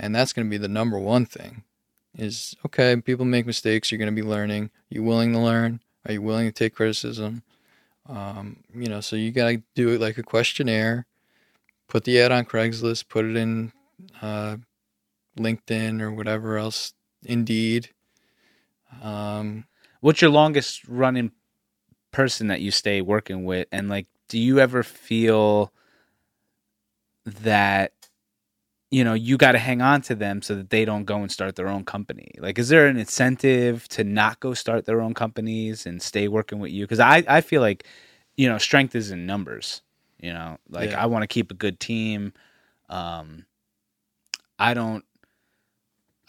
and that's going to be the number one thing. Is okay. People make mistakes. You're going to be learning. Are you willing to learn? Are you willing to take criticism? Um, you know, so you got to do it like a questionnaire. Put the ad on Craigslist. Put it in uh, LinkedIn or whatever else. Indeed. Um, What's your longest running person that you stay working with? And like, do you ever feel that you know you got to hang on to them so that they don't go and start their own company? Like, is there an incentive to not go start their own companies and stay working with you? Because I I feel like you know strength is in numbers. You know, like Yeah. I want to keep a good team. Um, I don't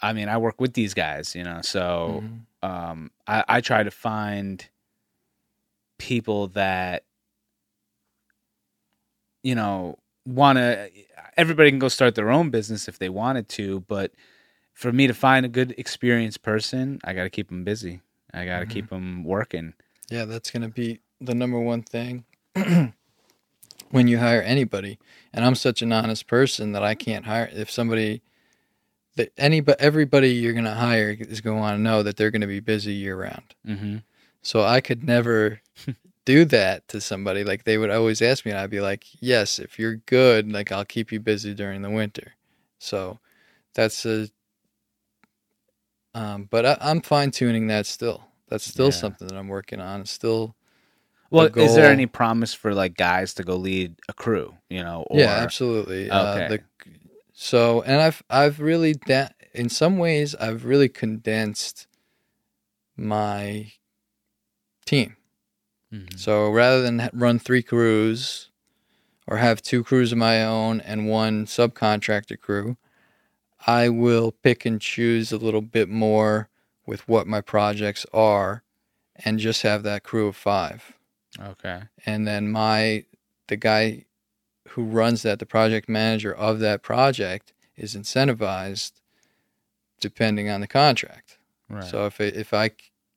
I mean, I work with these guys, you know, so Mhm. um, I, I try to find people that you know want to. Everybody can go start their own business if they wanted to, but for me to find a good experienced person, I got to keep them busy. I got to Mhm. keep them working. Yeah, that's going to be the number one thing (clears throat) when you hire anybody. And I'm such an honest person that I can't hire if somebody that anybody everybody you're going to hire is going to want to know that they're going to be busy year round. Mm-hmm. So I could never (laughs) do that to somebody. Like they would always ask me and I'd be like, "Yes, if you're good, like I'll keep you busy during the winter." So that's a um, but I, I'm fine tuning that still. That's still Yeah. something that I'm working on. It's still Well, is there any promise for like guys to go lead a crew? You know, or, yeah, absolutely. Uh, Okay. the, so, and I've I've really da- in some ways I've really condensed my team. Mhm. So rather than run three crews or have two crews of my own and one subcontractor crew, I will pick and choose a little bit more with what my projects are and just have that crew of 5 Okay. and then my the guy who runs that the project manager of that project is incentivized depending on the contract Right. so if it, if i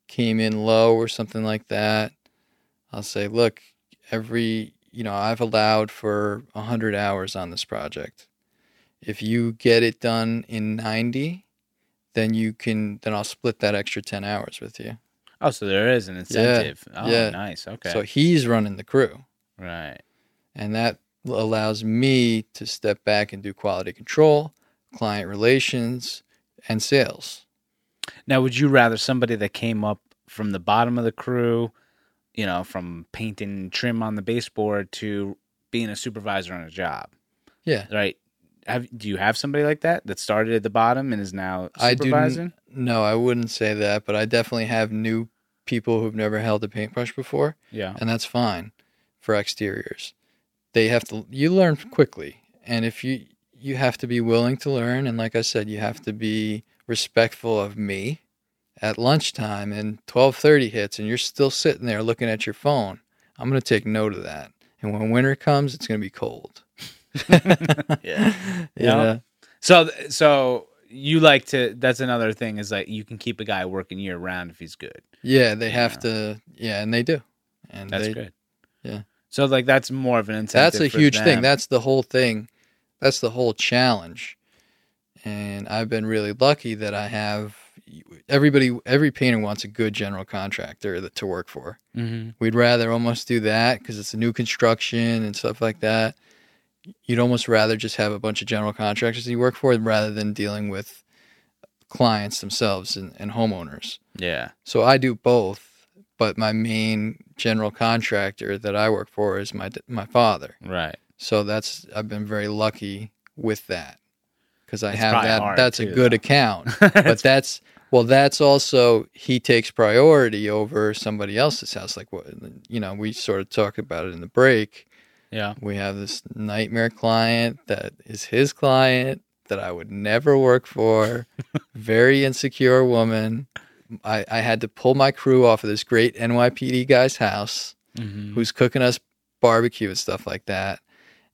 came in low or something like that i'll say look every you know i've allowed for 100 hours on this project if you get it done in 90 then you can then i'll split that extra 10 hours with you oh, so there is an incentive. Yeah, Oh, yeah. nice. Okay. so he's running the crew right. and that allows me to step back and do quality control, client relations, and sales. Now, would you rather somebody that came up from the bottom of the crew, you know, from painting trim on the baseboard to being a supervisor on a job, Yeah, right? Have do you have somebody like that that started at the bottom and is now I do. supervising? No, I wouldn't say that, but I definitely have new people who've never held a paintbrush before, Yeah. and that's fine for exteriors. They have to you learn quickly, and if you you have to be willing to learn, and like I said, you have to be respectful of me. At lunchtime and twelve thirty hits, and you're still sitting there looking at your phone. I'm going to take note of that. And when winter comes, it's going to be cold. (laughs) Yeah. (laughs) Yeah. So, so you like to? That's another thing is like you can keep a guy working year round if he's good. Yeah, they have Yeah. to. Yeah, and they do. And That's they, good. yeah. So like that's more of an incentive. That's a huge thing. That's the whole thing. That's the whole challenge. And I've been really lucky that I have everybody. Every painter wants a good general contractor that, to work for. Mhm. We'd rather almost do that because it's a new construction and stuff like that. You'd almost rather just have a bunch of general contractors that you work for rather than dealing with clients themselves and, and homeowners. Yeah. So I do both, but my main general contractor that I work for is my my father. Right. So that's I've been very lucky with that because I It's have that. that's too, a good though. account, (laughs) but that's well, that's also he takes priority over somebody else's house. Like what you know, we sort of talked about it in the break. yeah. We have this nightmare client that is his client that I would never work for. (laughs) Very insecure woman. I, I had to pull my crew off of this great NYPD guy's house Mhm. who's cooking us barbecue and stuff like that.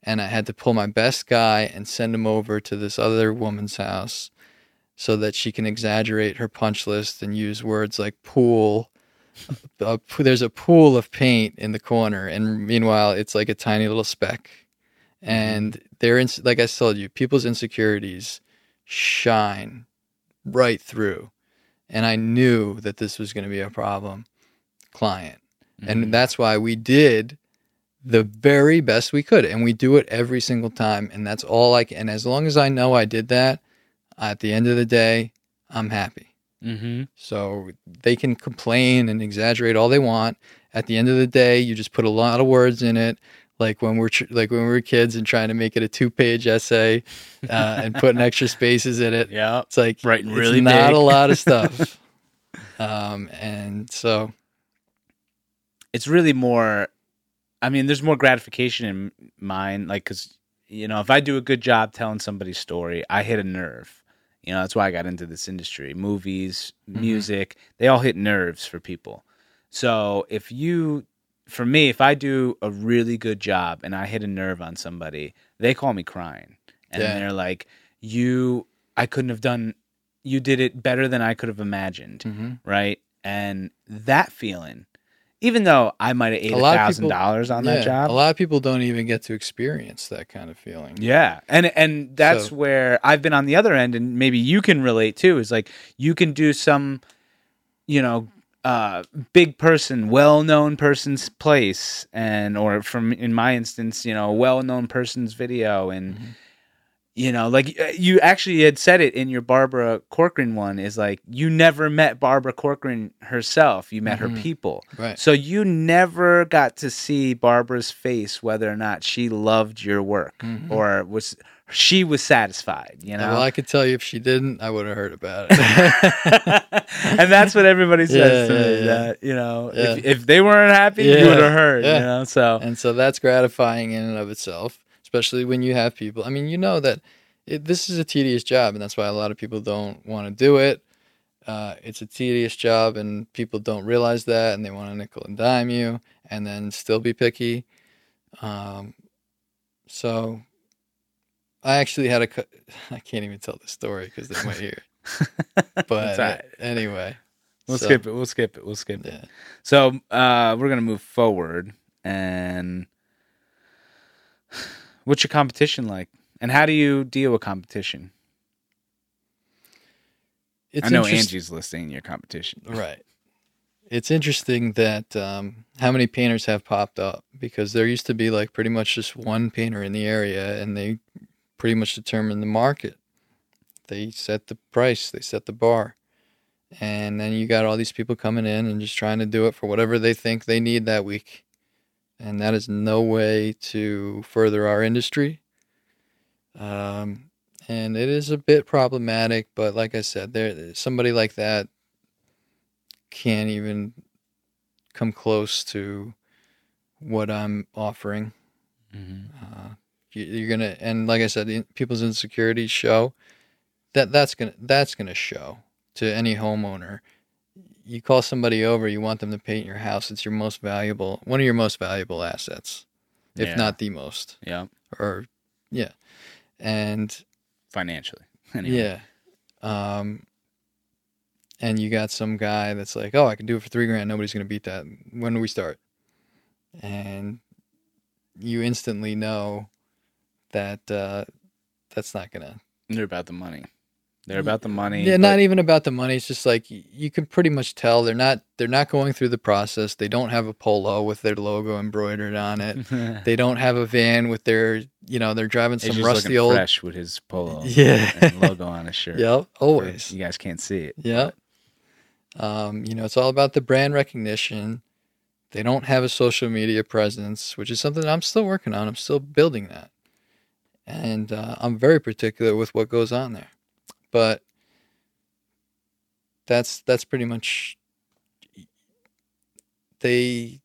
And I had to pull my best guy and send him over to this other woman's house so that she can exaggerate her punch list and use words like pool. A there's a pool of paint in the corner, and meanwhile, it's like a tiny little speck. And they're in, like I told you, people's insecurities shine right through. And I knew that this was going to be a problem client. Mhm. And that's why we did the very best we could. And we do it every single time. And that's all I can. And as long as I know I did that, at the end of the day, I'm happy. Mhm. So they can complain and exaggerate all they want. At the end of the day, you just put a lot of words in it. Like when we're tr- like when we were kids and trying to make it a two-page essay uh, and putting (laughs) extra spaces in it. Yeah. It's like Writing it's really not big. a lot of (laughs) stuff. um, and so it's really more i mean there's more gratification in mine like because you know if i do a good job telling somebody's story i hit a nerve You know, that's why I got into this industry. Movies, Mm-hmm. music, they all hit nerves for people. So if you, for me, if I do a really good job and I hit a nerve on somebody, they call me crying. And Yeah. they're like, you, I couldn't have done, you did it better than I could have imagined. hmm Right. And that feeling, even though I might have ate A a lot of thousand dollars on yeah, that job. A lot of people don't even get to experience that kind of feeling. Yeah. And and that's So- where I've been on the other end and maybe you can relate too is like you can do some you know uh big person, well-known person's place and or from in my instance, you know, a well-known person's video and Mhm. You know, like uh, you actually had said it in your Barbara Corcoran one is like you never met Barbara Corcoran herself, you met Mhm. her people. Right. So you never got to see Barbara's face whether or not she loved your work Mhm. or was she was satisfied, you know. Well, I could tell you if she didn't, I would have heard about (laughs) it. (laughs) and that's what everybody says Yeah, to me. yeah, yeah. That you know, if, Yeah. if they weren't happy, you would have heard. yeah. You know, so and so that's gratifying in and of itself, especially when you have people. I mean, you know that it, this is a tedious job, and that's why a lot of people don't want to do it. Uh, it's a tedious job, and people don't realize that, and they want to nickel and dime you, and then still be picky. Um, so, I actually had a. cu- (laughs) I can't even tell the story because they might hear (laughs) it. But right. anyway, we'll so, skip it. We'll skip it. We'll skip it. So uh, we're gonna move forward, and what's your competition like? And how do you deal with competition? It's I know interest- Angie's listing your competition. Right. It's interesting that um, how many painters have popped up because there used to be like pretty much just one painter in the area, and they pretty much determined the market. They set the price, they set the bar, and then you got all these people coming in and just trying to do it for whatever they think they need that week, and that is no way to further our industry. Um, and it is a bit problematic, but like I said, there somebody like that can't even come close to what I'm offering. Mhm. Uh, you- you're gonna, and like I said, the people's insecurities show. That that's gonna that's gonna show to any homeowner. You call somebody over, you want them to paint your house. It's your most valuable, one of your most valuable assets, if Yeah. not the most. Yeah, Or, yeah, and financially. (laughs) Anyway. yeah. Um, and you got some guy that's like, oh, I can do it for three grand. Nobody's going to beat that. When do we start? And you instantly know that uh, that's not going to. They're about the money. They're about the money. Yeah, not even about the money. It's just like you can pretty much tell they're not they're not going through the process. They don't have a polo with their logo embroidered on it. (laughs) They don't have a van with their you know they're driving some rusty old. fresh with his polo (laughs) Yeah. and logo on his shirt. Yep, always. You guys can't see it. Yeah. Um, you know, it's all about the brand recognition. They don't have a social media presence, which is something I'm still working on. I'm still building that. And uh, I'm very particular with what goes on there. But that's that's pretty much they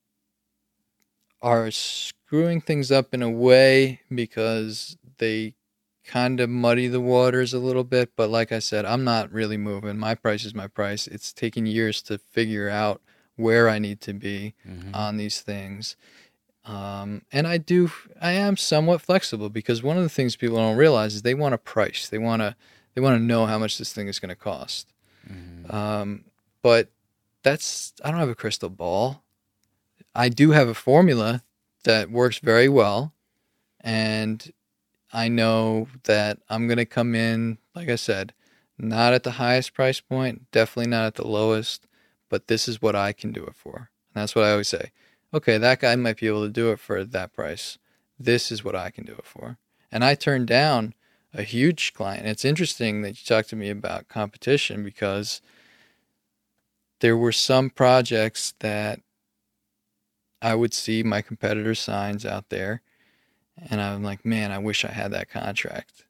are screwing things up in a way because they kind of muddy the waters a little bit. But like I said, I'm not really moving. My price is my price. It's taking years to figure out where I need to be Mhm. on these things. Um, and I do, I am somewhat flexible because one of the things people don't realize is they want a price. They want to, they want to know how much this thing is going to cost. Mhm. Um, but that's I don't have a crystal ball. I do have a formula that works very well, and I know that I'm gonna come in, like I said, not at the highest price point, definitely not at the lowest, but this is what I can do it for. And that's what I always say. Okay, that guy might be able to do it for that price. This is what I can do it for. And I turned down a huge client. It's interesting that you talked to me about competition because there were some projects that I would see my competitor signs out there, and I'm like, man, I wish I had that contract.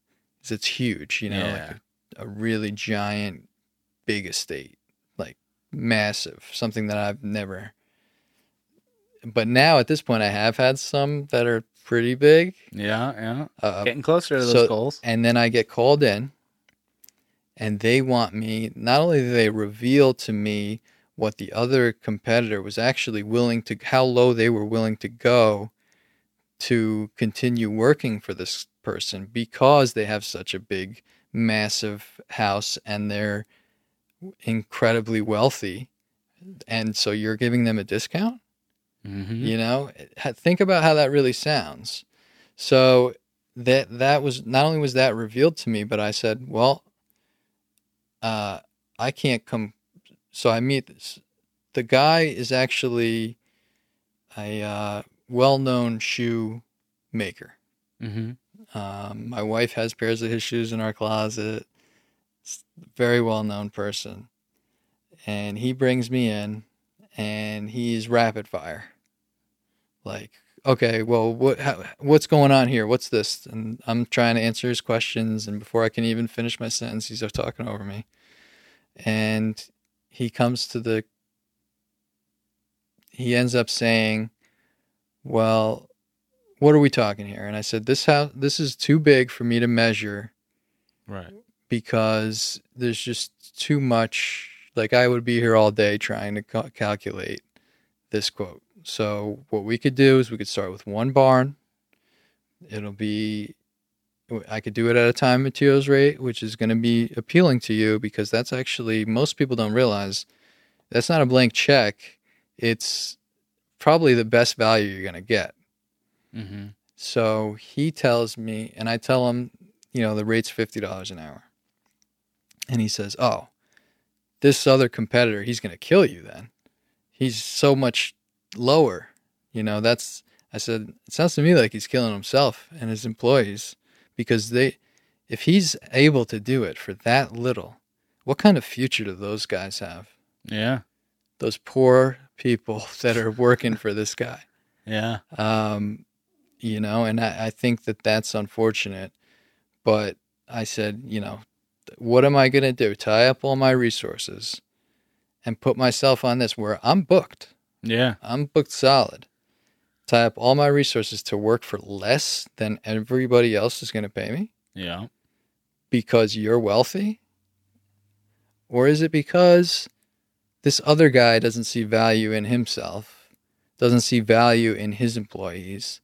it's huge, you know, Yeah. like a, a really giant, big estate, like massive, something that I've never. But now at this point, I have had some that are pretty big. Yeah, yeah. Uh, Getting closer to those so- goals. and then I get called in, and they want me not only do they reveal to me what the other competitor was actually willing to how low they were willing to go to continue working for this person because they have such a big massive house and they're incredibly wealthy and so you're giving them a discount Mm-hmm. you know think about how that really sounds so that that was not only was that revealed to me but i said well uh i can't come so i meet this the guy is actually a uh, well-known shoe maker Mm-hmm. um, my wife has pairs of his shoes in our closet. Very well known person. And he brings me in and he's rapid fire. Like, okay, well, what, how, what's going on here? What's this? And I'm trying to answer his questions. And before I can even finish my sentence, he's talking over me. And he comes to the, he ends up saying, well, what are we talking here? And I said, this house, this is too big for me to measure Right. because there's just too much. Like I would be here all day trying to ca- calculate this quote. So what we could do is we could start with one barn. It'll be, I could do it at a time materials rate, which is going to be appealing to you because that's actually most people don't realize that's not a blank check. It's probably the best value you're going to get. Mm-hmm. So he tells me, and I tell him, you know, the rate's fifty dollars an hour. And he says, "Oh, this other competitor, he's going to kill you. Then he's so much lower. You know, that's." I said, "It sounds to me like he's killing himself and his employees because they, if he's able to do it for that little, what kind of future do those guys have? Yeah. Those poor people (laughs) that are working for this guy." Yeah. um, you know, and I, I think that that's unfortunate. But I said, you know, what am I going to do? Tie up all my resources and put myself on this where I'm booked. Yeah. I'm booked solid. Tie up all my resources to work for less than everybody else is going to pay me Yeah. because you're wealthy? Or is it because this other guy doesn't see value in himself, doesn't see value in his employees,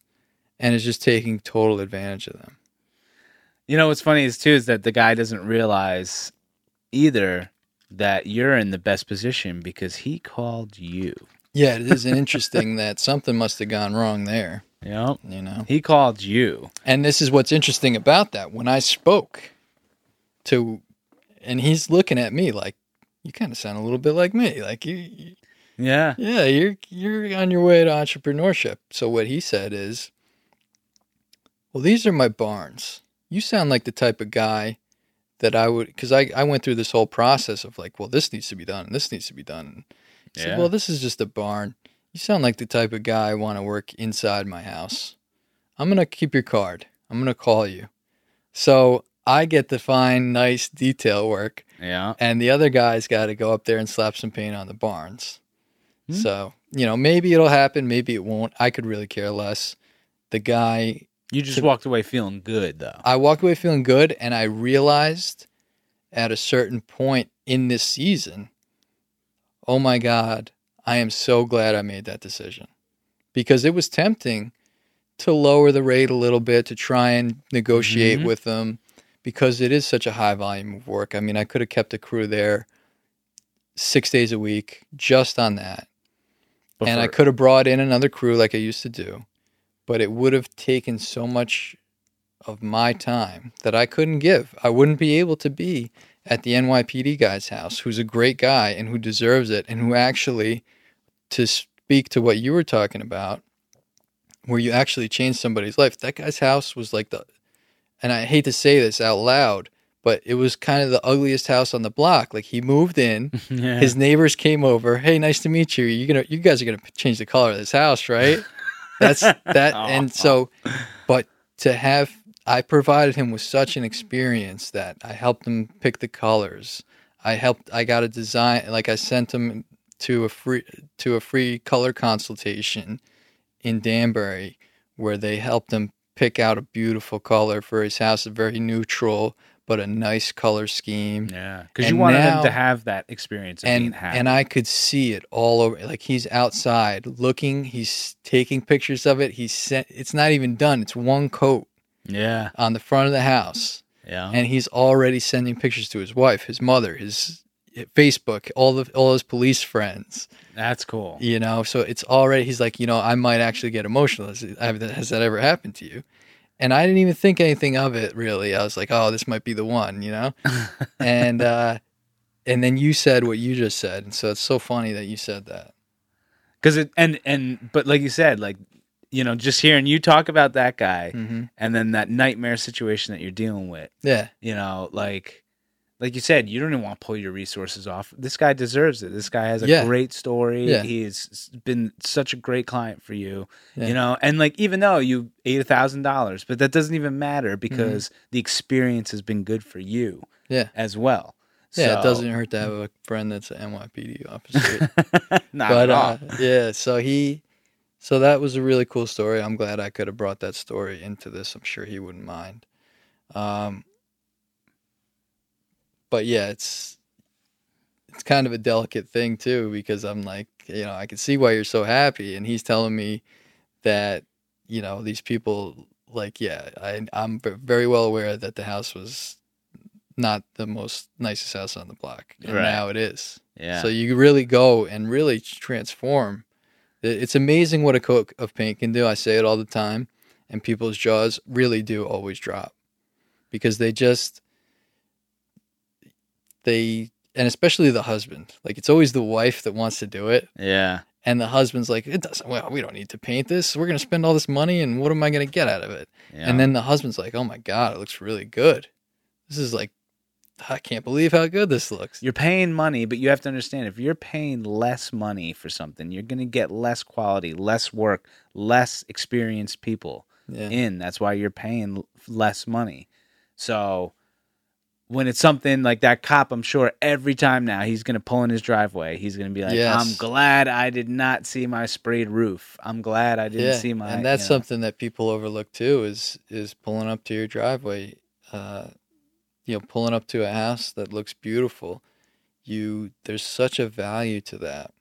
and is just taking total advantage of them? You know what's funny is too is that the guy doesn't realize either that you're in the best position because he called you. Yeah, it is (laughs) interesting that something must have gone wrong there, know? you know? He called you. And this is what's interesting about that. When I spoke to, and he's looking at me like, you kind of sound a little bit like me. Like you, you Yeah. Yeah, you're you're on your way to entrepreneurship. So what he said is, "Well, these are my barns. You sound like the type of guy that I would cuz I I went through this whole process of like, well, this needs to be done and this needs to be done." Said, Yeah. "Well, this is just a barn. You sound like the type of guy I want to work inside my house. I'm going to keep your card. I'm going to call you." So, I get to find nice detail work Yeah. and the other guy's got to go up there and slap some paint on the barns. Hmm. So, you know, maybe it'll happen, maybe it won't. I could really care less. The guy, You just walked away feeling good though. I walked away feeling good, and I realized at a certain point in this season, oh my God, I am so glad I made that decision because it was tempting to lower the rate a little bit to try and negotiate Mhm. with them because it is such a high volume of work. I mean, I could have kept a crew there six days a week just on that. and I could have brought in another crew like I used to do, but it would have taken so much of my time that I couldn't give. I wouldn't be able to be at the NYPD guy's house, who's a great guy and who deserves it, and who actually, to speak to what you were talking about, where you actually changed somebody's life. That guy's house was like the, and I hate to say this out loud, but it was kind of the ugliest house on the block. Like he moved in, (laughs) yeah. his neighbors came over. Hey, nice to meet you. You gonna, you guys are gonna change the color of this house, right? (laughs) That's (laughs) that. Oh. and so, but to have, I provided him with such an experience that I helped him pick the colors. I helped. I got a design. Like I sent him to a free to a free color consultation in Danbury, where they helped him pick out a beautiful color for his house, a very neutral but a nice color scheme. Yeah, because you wanted now- him to have that experience and and I could see it all over. Like he's outside looking, he's taking pictures of it. He's sent. It's not even done. It's one coat yeah, on the front of the house, yeah, and he's already sending pictures to his wife, his mother, his eh, Facebook, all the all his police friends. that's cool. You know, so it's already. He's like, you know, I might actually get emotional. Has, has that ever happened to you? And I didn't even think anything of it really. I was like, oh, this might be the one, you know. (laughs) and uh, and then you said what you just said, and so it's so funny that you said that. Because it and and but like you said, like you know, just hearing you talk about that guy, hmm and then that nightmare situation that you're dealing with, Yeah, you know, like like you said, you don't even want to pull your resources off. This guy deserves it. This guy has a Yeah. great story. Yeah. He's been such a great client for you. Yeah. You know, and like even though you ate a thousand dollars, but that doesn't even matter because the experience has been good for you Mm-hmm. yeah, as well. yeah. So- It doesn't hurt to have a friend that's an NYPD officer. (laughs) Not but at all. uh, yeah, so he, so that was a really cool story. I'm glad I could have brought that story into this. I'm sure he wouldn't mind. Um, but yeah, it's it's kind of a delicate thing too because I'm like, you know, I can see why you're so happy, and he's telling me that you know these people like, yeah, I I'm very well aware that the house was not the most nicest house on the block, and Right. now it is. yeah. So you really go and really transform. It's amazing what a coat of paint can do. I say it all the time, and people's jaws really do always drop because they just they and especially the husband. Like it's always the wife that wants to do it, yeah. and the husband's like, "It doesn't. Well, we don't need to paint this. We're gonna spend all this money, and what am I gonna get out of it?" Yeah. And then the husband's like, "Oh my god, it looks really good. This is like, I can't believe how good this looks." you're paying money, but you have to understand if you're paying less money for something, you're going to get less quality, less work, less experienced people Yeah. in. That's why you're paying less money. So when it's something like that cop, I'm sure every time now he's going to pull in his driveway, he's going to be like, Yes. "I'm glad I did not see my sprayed roof. I'm glad I didn't see my." and that's you know." something that people overlook too is is pulling up to your driveway uh you know pulling up to a house that looks beautiful you there's such a value to that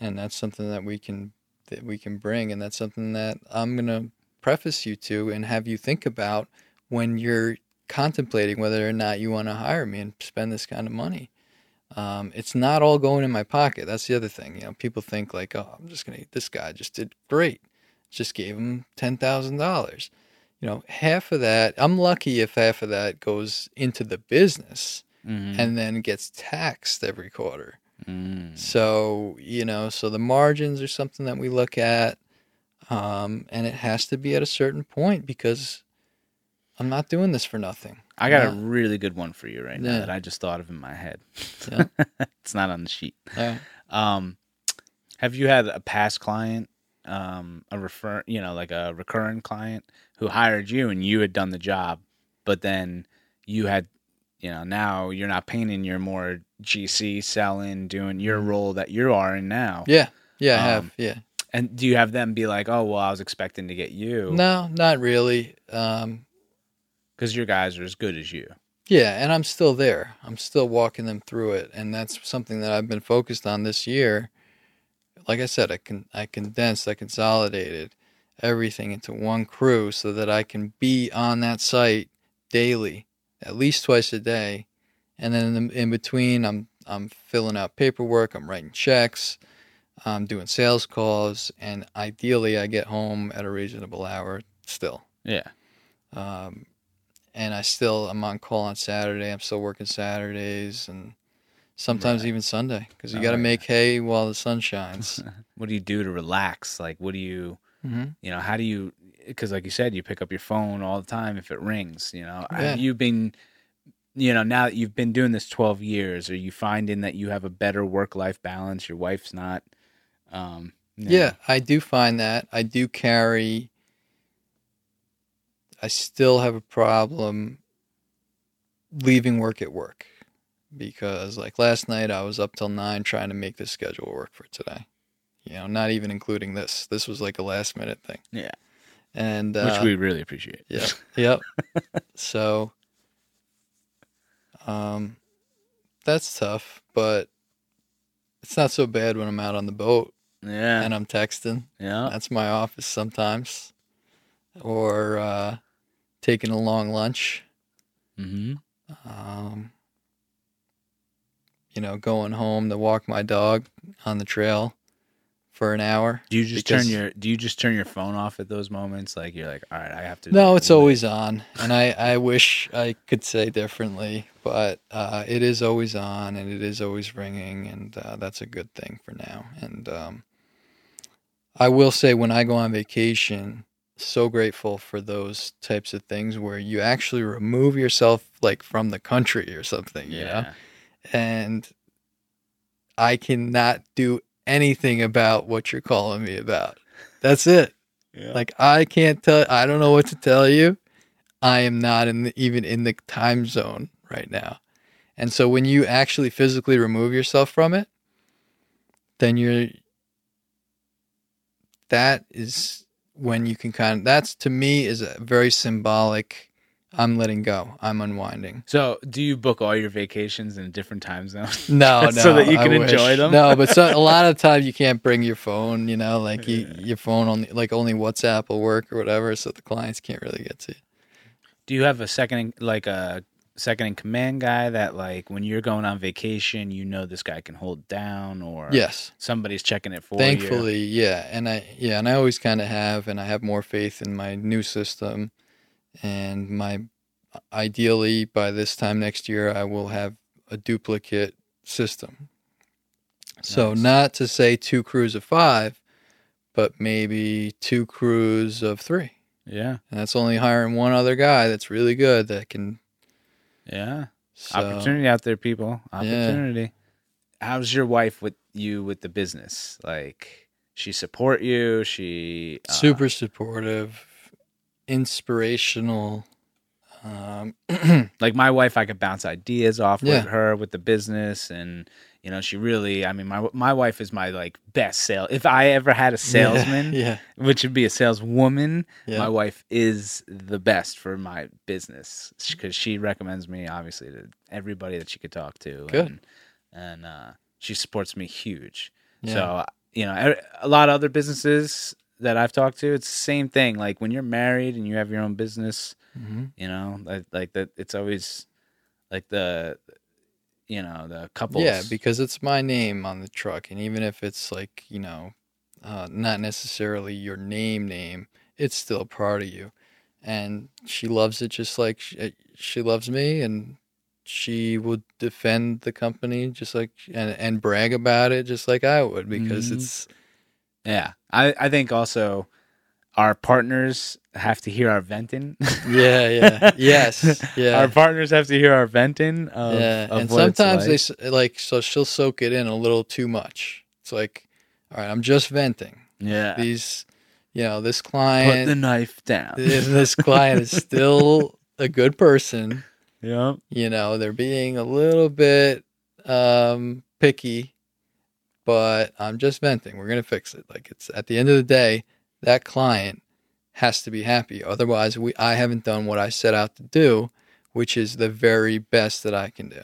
and that's something that we can that we can bring and that's something that i'm going to preface you to and have you think about when you're contemplating whether or not you want to hire me and spend this kind of money um, it's not all going in my pocket that's the other thing you know people think like oh i'm just going to this guy just did great just gave him ten thousand dollars. You know, half of that I'm lucky if half of that goes into the business Mhm. and then gets taxed every quarter. Mm. So, you know, so the margins are something that we look at. Um, and it has to be at a certain point because I'm not doing this for nothing. I got a really good one for you right now Yeah. that I just thought of in my head. Yeah. (laughs) it's not on the sheet. Right. Um, have you had a past client, um, a refer, you know, like a recurring client who hired you and you had done the job, but then you had, you know, now you're not painting, you're more GC selling, doing your role that you are in now. Mm-hmm. Yeah. Yeah, I Um, have. Yeah. And do you have them be like, oh, well, I was expecting to get you No, not really. Um, because your guys are as good as you. Yeah, and I'm still there. I'm still walking them through it, and that's something that I've been focused on this year. Like I said, I can I condensed, I consolidated everything into one crew so that I can be on that site daily, at least twice a day, and then in, the, in between, I'm I'm filling out paperwork, I'm writing checks, I'm doing sales calls, and ideally, I get home at a reasonable hour still Yeah. um, and I still I'm on call on Saturday. I'm still working Saturdays and sometimes Right. even Sunday because you got to make hay while the sun shines. (laughs) What do you do to relax? Like, what do you, hmm you know, how do you, because like you said, you pick up your phone all the time if it rings, you know, Yeah. have you been, you know, now that you've been doing this 12 years, are you finding that you have a better work life balance? Your wife's not, um, know- Yeah, I do find that I do carry. I still have a problem leaving work at work because, like last night, I was up till nine trying to make this schedule work for today. You know, not even including this. This was like a last minute thing. Yeah. and which uh, we really appreciate. Yeah. (laughs) Yep. so Um, that's tough, but it's not so bad when I'm out on the boat Yeah. and I'm texting. yeah. That's my office sometimes, or uh, taking a long lunch. Mm-hmm. Um, you know, going home to walk my dog on the trail for an hour. Do you just Because- turn your Do you just turn your phone off at those moments? Like you're like, all right, I have to. No, it's always on, and I, I wish I could say differently, but uh, it is always on, and it is always ringing, and uh, that's a good thing for now. And um, I will say, when I go on vacation, so grateful for those types of things where you actually remove yourself, like from the country or something, you know. Yeah. And I cannot do anything about what you're calling me about. That's it. Yeah. Like I can't tell. I don't know what to tell you. I am not in the, even in the time zone right now, and so when you actually physically remove yourself from it, then you're. That is when you can kind of. That's to me is a very symbolic. I'm letting go. I'm unwinding. So, do you book all your vacations in a different time zone? (laughs) No, (laughs) no, So that you can enjoy them? No, but so, a lot of (laughs) times you can't bring your phone. You know, like you, your phone only like only WhatsApp will work or whatever, so the clients can't really get to you. Do you have a second, like a second in command guy that, like, when you're going on vacation, you know this guy can hold down, or Yes, somebody's checking it for you? thankfully, yeah, and I yeah, and I always kind of have, and I have more faith in my new system, and my ideally by this time next year I will have a duplicate system. So Nice. not to say two crews of five, but maybe two crews of three. Yeah, And that's only hiring one other guy that's really good that can. Yeah. So, Opportunity out there, people. Opportunity. How's your wife with you with the business? Like, she support you? She uh, super supportive, inspirational. Um, (clears throat) like my wife i could bounce ideas off Yeah. with her with the business and you know she really i mean my my wife is my like best sale if i ever had a salesman (laughs) Yeah, which would be a saleswoman yeah, my wife is the best for my business because she recommends me obviously to everybody that she could talk to Good. and, and uh, she supports me huge yeah. so you know a lot of other businesses that i've talked to it's the same thing like when you're married and you have your own business Mhm. you know like, like that it's always like the you know the couples Yeah, because it's my name on the truck, and even if it's like you know, uh, not necessarily your name name, it's still part of you. And she loves it just like she, she loves me, and she would defend the company just like and and brag about it just like I would because Mhm. it's yeah i i think also our partners have to hear our venting (laughs) yeah yeah yes yeah our partners have to hear our venting of, yeah, of and sometimes they like. s like so she'll soak it in a little too much. It's like, all right, I'm just venting. yeah These, you know, this client put the knife down (laughs) this client is still a good person. yeah You know, they're being a little bit um, picky, but I'm just venting. We're gonna fix it. Like it's at the end of the day, that client has to be happy. Otherwise, we I haven't done what I set out to do, which is the very best that I can do.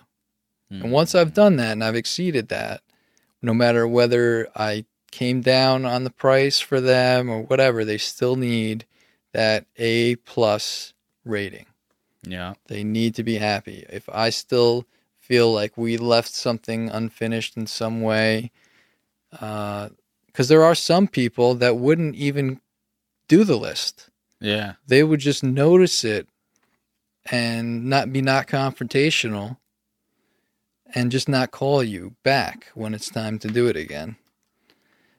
And once I've mm. done that and I've exceeded that, no matter whether I came down on the price for them or whatever, they still need that A plus rating. yeah They need to be happy. If I still feel like we left something unfinished in some way, uh, because there are some people that wouldn't even do the list yeah they would just notice it and not be not confrontational and just not call you back when it's time to do it again.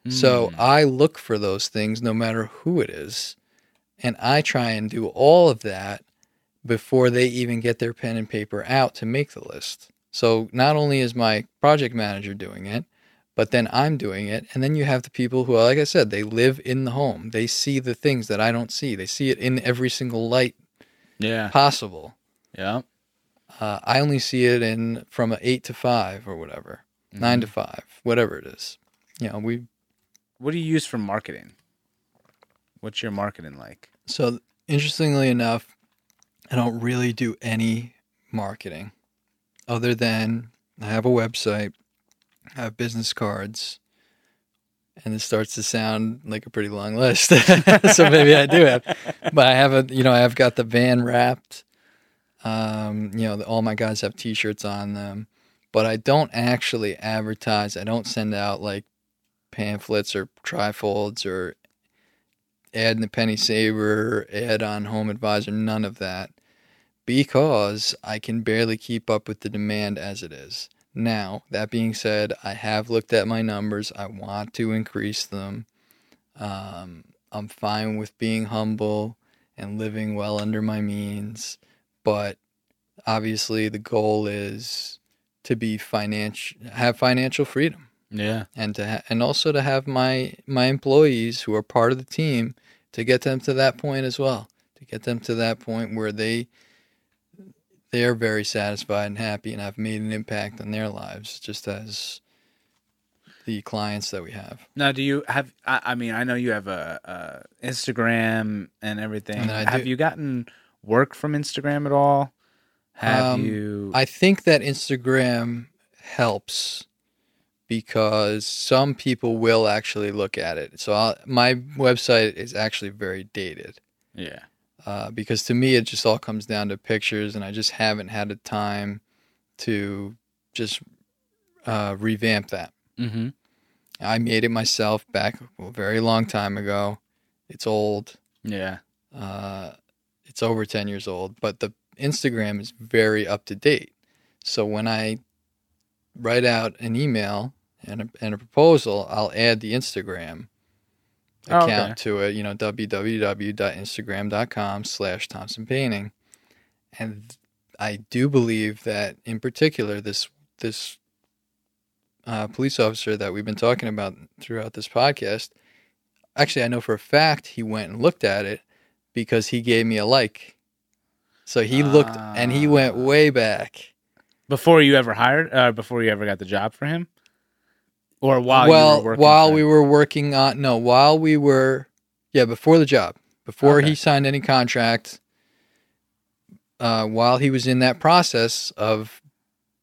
So Mm. I look for those things no matter who it is. And I try and do all of that before they even get their pen and paper out to make the list. So not only is my project manager doing it, but then I'm doing it. And then you have the people who, like I said, they live in the home. They see the things that I don't see. They see it in every single light yeah possible. yeah Uh, I only see it in from a eight to five or whatever, nine to five, whatever it is. You know, we what do you use for marketing what's your marketing like So interestingly enough, I don't really do any marketing. other than I have a website, have business cards, and it starts to sound like a pretty long (laughs) list. (laughs) so maybe I do have, but I have a, you know, I've got the van wrapped. Um, you know, all my guys have T-shirts on them, but I don't actually advertise. I don't send out like pamphlets or trifolds or ad in the penny saver, ad on HomeAdvisor, none of that, because I can barely keep up with the demand as it is. Now, that being said, I have looked at my numbers. I want to increase them. Um, I'm fine with being humble and living well under my means, but obviously the goal is to be financial, have financial freedom, Yeah. and to ha- and also to have my my employees who are part of the team to get them to that point as well, to get them to that point where they they are very satisfied and happy and I've made an impact on their lives, just as the clients that we have. Now, do you have? I, I mean, I know you have a, a Instagram and everything. And have you gotten work from Instagram at all? Have Um, you? I think that Instagram helps because some people will actually look at it. So I'll, my website is actually very dated. yeah. Uh, because to me it just all comes down to pictures and i just haven't had the time to just uh, revamp that. Mm-hmm. i made it myself back a very long time ago. It's old. Yeah. uh, it's over 10 years old but the instagram is very up to date. So when i write out an email and a, and a proposal i'll add the instagram Oh, okay. account to it, you know, www.instagram.com slash Thomsen Painting. And I do believe that in particular this this uh, police officer that we've been talking about throughout this podcast, actually I know for a fact he went and looked at it because he gave me a like. So he looked and he went Ah. way back. Before you ever hired, uh, before you ever got the job for him, or while well, you were working while we were working on no, while we were yeah, before the job, before Okay. he signed any contract, uh, while he was in that process of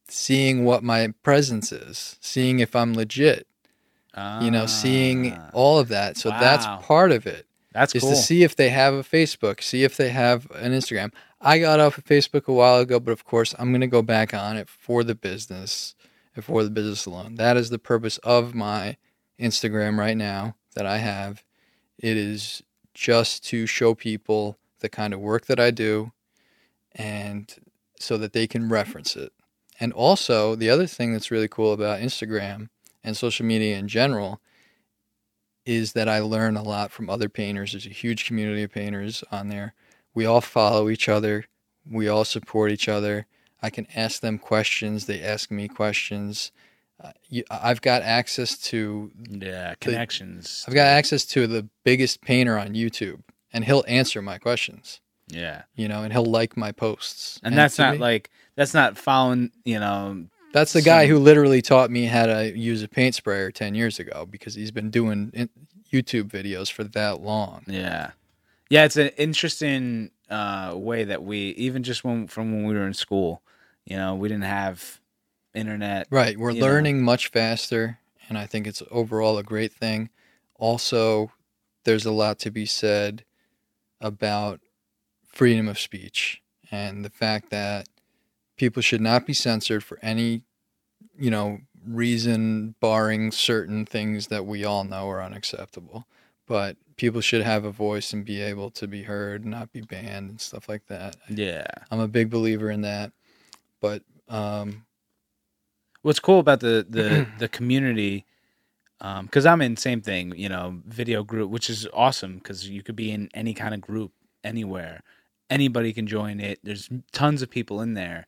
seeing what my presence is, seeing if I'm legit, you know, seeing Ah, all of that. So that's part of it that's is cool. to see if they have a Facebook, see if they have an Instagram. I got off of Facebook a while ago, but of course I'm going to go back on it for the business for the business alone. That is the purpose of my Instagram right now that I have. It is just to show people the kind of work that I do and so that they can reference it. And also, the other thing that's really cool about Instagram and social media in general is that I learn a lot from other painters. There's a huge community of painters on there. We all follow each other. We all support each other. I can ask them questions. They ask me questions. Uh, you, I've got access to yeah, connections. I've got access to the biggest painter on YouTube, and he'll answer my questions. yeah, You know, and he'll like my posts. and that's not me- like that's not following. You know, That's the guy who literally taught me how to use a paint sprayer 10 years ago because he's been doing YouTube videos for that long. Yeah, yeah. It's an interesting uh, way that we even just when from when we were in school, you know, we didn't have internet. Right. We're You know. learning much faster, and I think it's overall a great thing. Also, there's a lot to be said about freedom of speech and the fact that people should not be censored for any, you know, reason barring certain things that we all know are unacceptable. But people should have a voice and be able to be heard, not be banned and stuff like that. Yeah. I'm a big believer in that. But um, What's cool about the the (clears throat) the community, because I'm in same thing, you know, video group, which is awesome because you could be in any kind of group anywhere, anybody can join it. There's tons of people in there.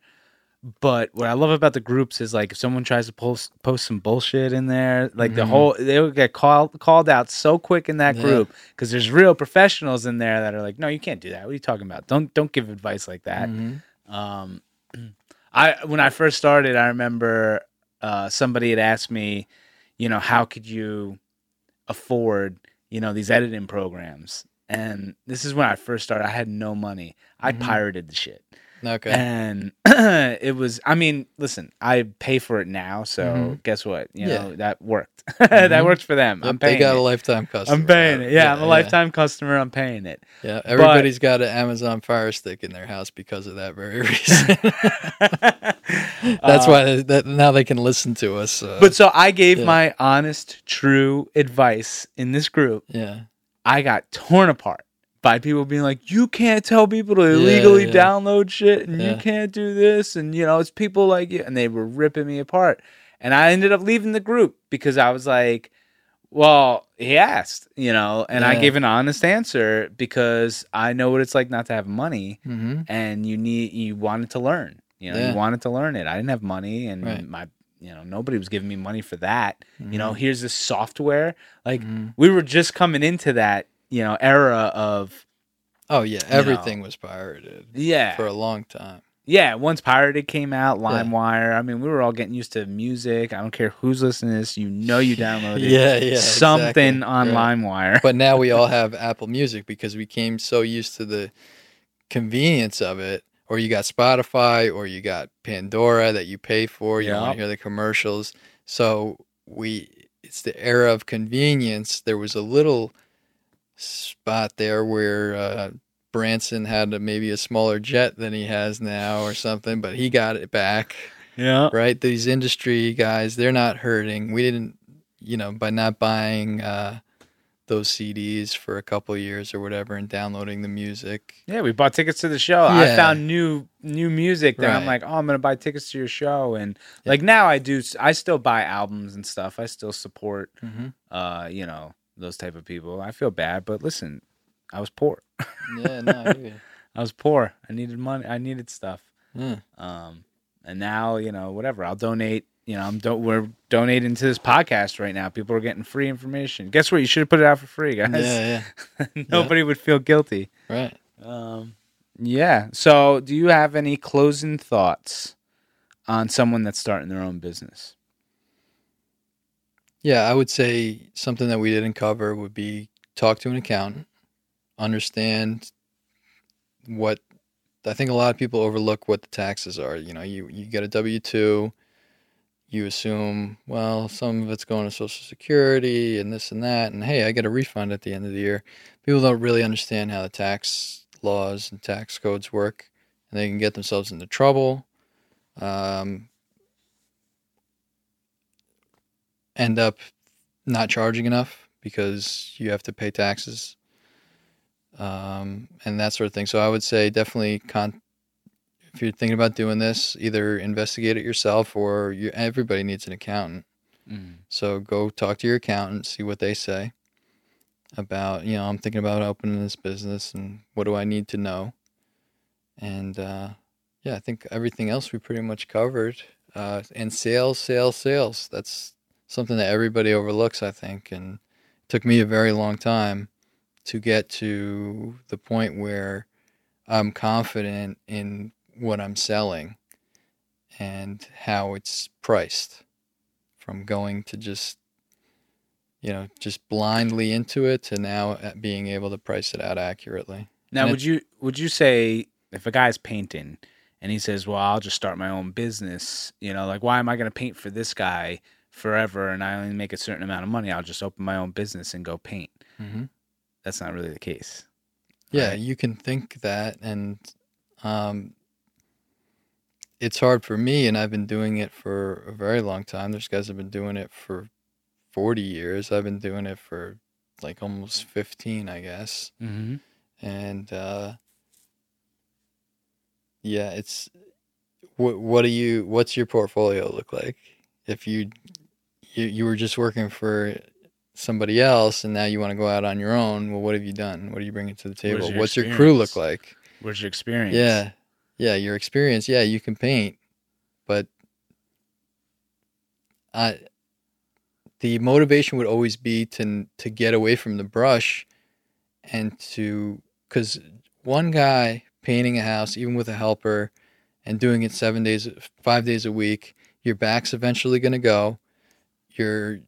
But what I love about the groups is like if someone tries to post post some bullshit in there, like the Mhm. whole they will get called called out so quick in that Yeah. group because there's real professionals in there that are like, no, you can't do that. What are you talking about? Don't don't give advice like that. mhm. Um, (clears throat) I when I first started, I remember uh, somebody had asked me, you know, how could you afford, you know, these editing programs? And this is when I first started. I had no money. I Mhm. pirated the shit. Okay. and (clears throat) it was. I mean, listen, I pay for it now, so Mhm. guess what? You Yeah. know that worked. (laughs) that Mhm. worked for them. Yep, I'm paying. they got it. a lifetime customer. I'm paying it. Yeah, I'm a yeah. lifetime customer. I'm paying it. Yeah, everybody's got an Amazon Fire Stick in their house because of that very (laughs) reason. (laughs) That's Uh, why that now they can listen to us. Uh, But so I gave Yeah. my honest, true advice in this group. yeah, I got torn apart by people being like, "You can't tell people to illegally yeah. download shit, and you can't do this," and you know, it's people like you, and they were ripping me apart. And I ended up leaving the group because I was like, "Well, he asked, you know," and I gave an honest answer because I know what it's like not to have money, hmm and you need you wanted to learn, you know, Yeah. you wanted to learn it. I didn't have money, and Right. my you know nobody was giving me money for that. You Mm-hmm. know, here's this software. Like Mhm. we were just coming into that you know era of oh yeah, everything was pirated yeah for a long time. yeah once pirated came out limewire i mean we were all getting used to music i don't care who's listening to this you know you downloaded (laughs) Yeah, yeah, something exactly. on Right. limewire But now we all (laughs) have Apple Music because we came so used to the convenience of it. Or you got Spotify, or you got Pandora that you pay for. You don't want to hear the commercials. So we, it's the era of convenience. There was a little spot there where uh, Branson had a, maybe a smaller jet than he has now, or something, but he got it back yeah right? These industry guys, they're not hurting. We didn't, you know, by not buying uh, those CDs for a couple years or whatever and downloading the music. yeah we bought tickets to the show i found new new music that i'm like oh i'm gonna buy tickets to your show and like now i do i still buy albums and stuff i still support Mm-hmm. uh you know those type of people i feel bad but listen i was poor Yeah, no, I (laughs) i was poor i needed money i needed stuff Yeah. Um, and now you know whatever I'll donate. You know I'm don't we're donating to this podcast right now. People are getting free information. Guess what? You should have put it out for free, guys. Yeah, (laughs) yeah. Nobody would feel guilty. right. Um, yeah. So, do you have any closing thoughts on someone that's starting their own business? Yeah, I would say something that we didn't cover would be talk to an accountant, understand what I think a lot of people overlook what the taxes are. You know, you you get a W two, you assume well some of it's going to Social Security and this and that, and hey, I get a refund at the end of the year. People don't really understand how the tax laws and tax codes work, and they can get themselves into trouble. Um, end up not charging enough because you have to pay taxes um, and that sort of thing. So I would say definitely con- if you're thinking about doing this, either investigate it yourself or you, everybody needs an accountant. So go talk to your accountant, see what they say about, you know, I'm thinking about opening this business and what do I need to know? And uh, yeah, I think everything else we pretty much covered. Uh, and sales, sales, sales. That's something that everybody overlooks, I think. And it took me a very long time to get to the point where I'm confident in what I'm selling and how it's priced from going to just you know just blindly into it to now uh, being able to price it out accurately Now, And would you would you say if a guy's painting and he says, "Well, I'll just start my own business," you know, like why am I going to paint for this guy forever and I only make a certain amount of money? I'll just open my own business and go paint. mm-hmm. That's not really the case. yeah Right. you can think that and um it's hard for me and I've been doing it for a very long time there's guys have been doing it for 40 years I've been doing it for like almost 15 I guess Mm-hmm. and uh yeah it's what what do you what's your portfolio look like if you you, you were just working for somebody else and now you want to go out on your own. Well what have you done? What are you bringing to the table? your what's your crew look like? What's your experience? yeah. Yeah your experience. Yeah you can paint but i the motivation would always be to to get away from the brush and to because one guy painting a house even with a helper and doing it seven days five days a week your back's eventually going to go you're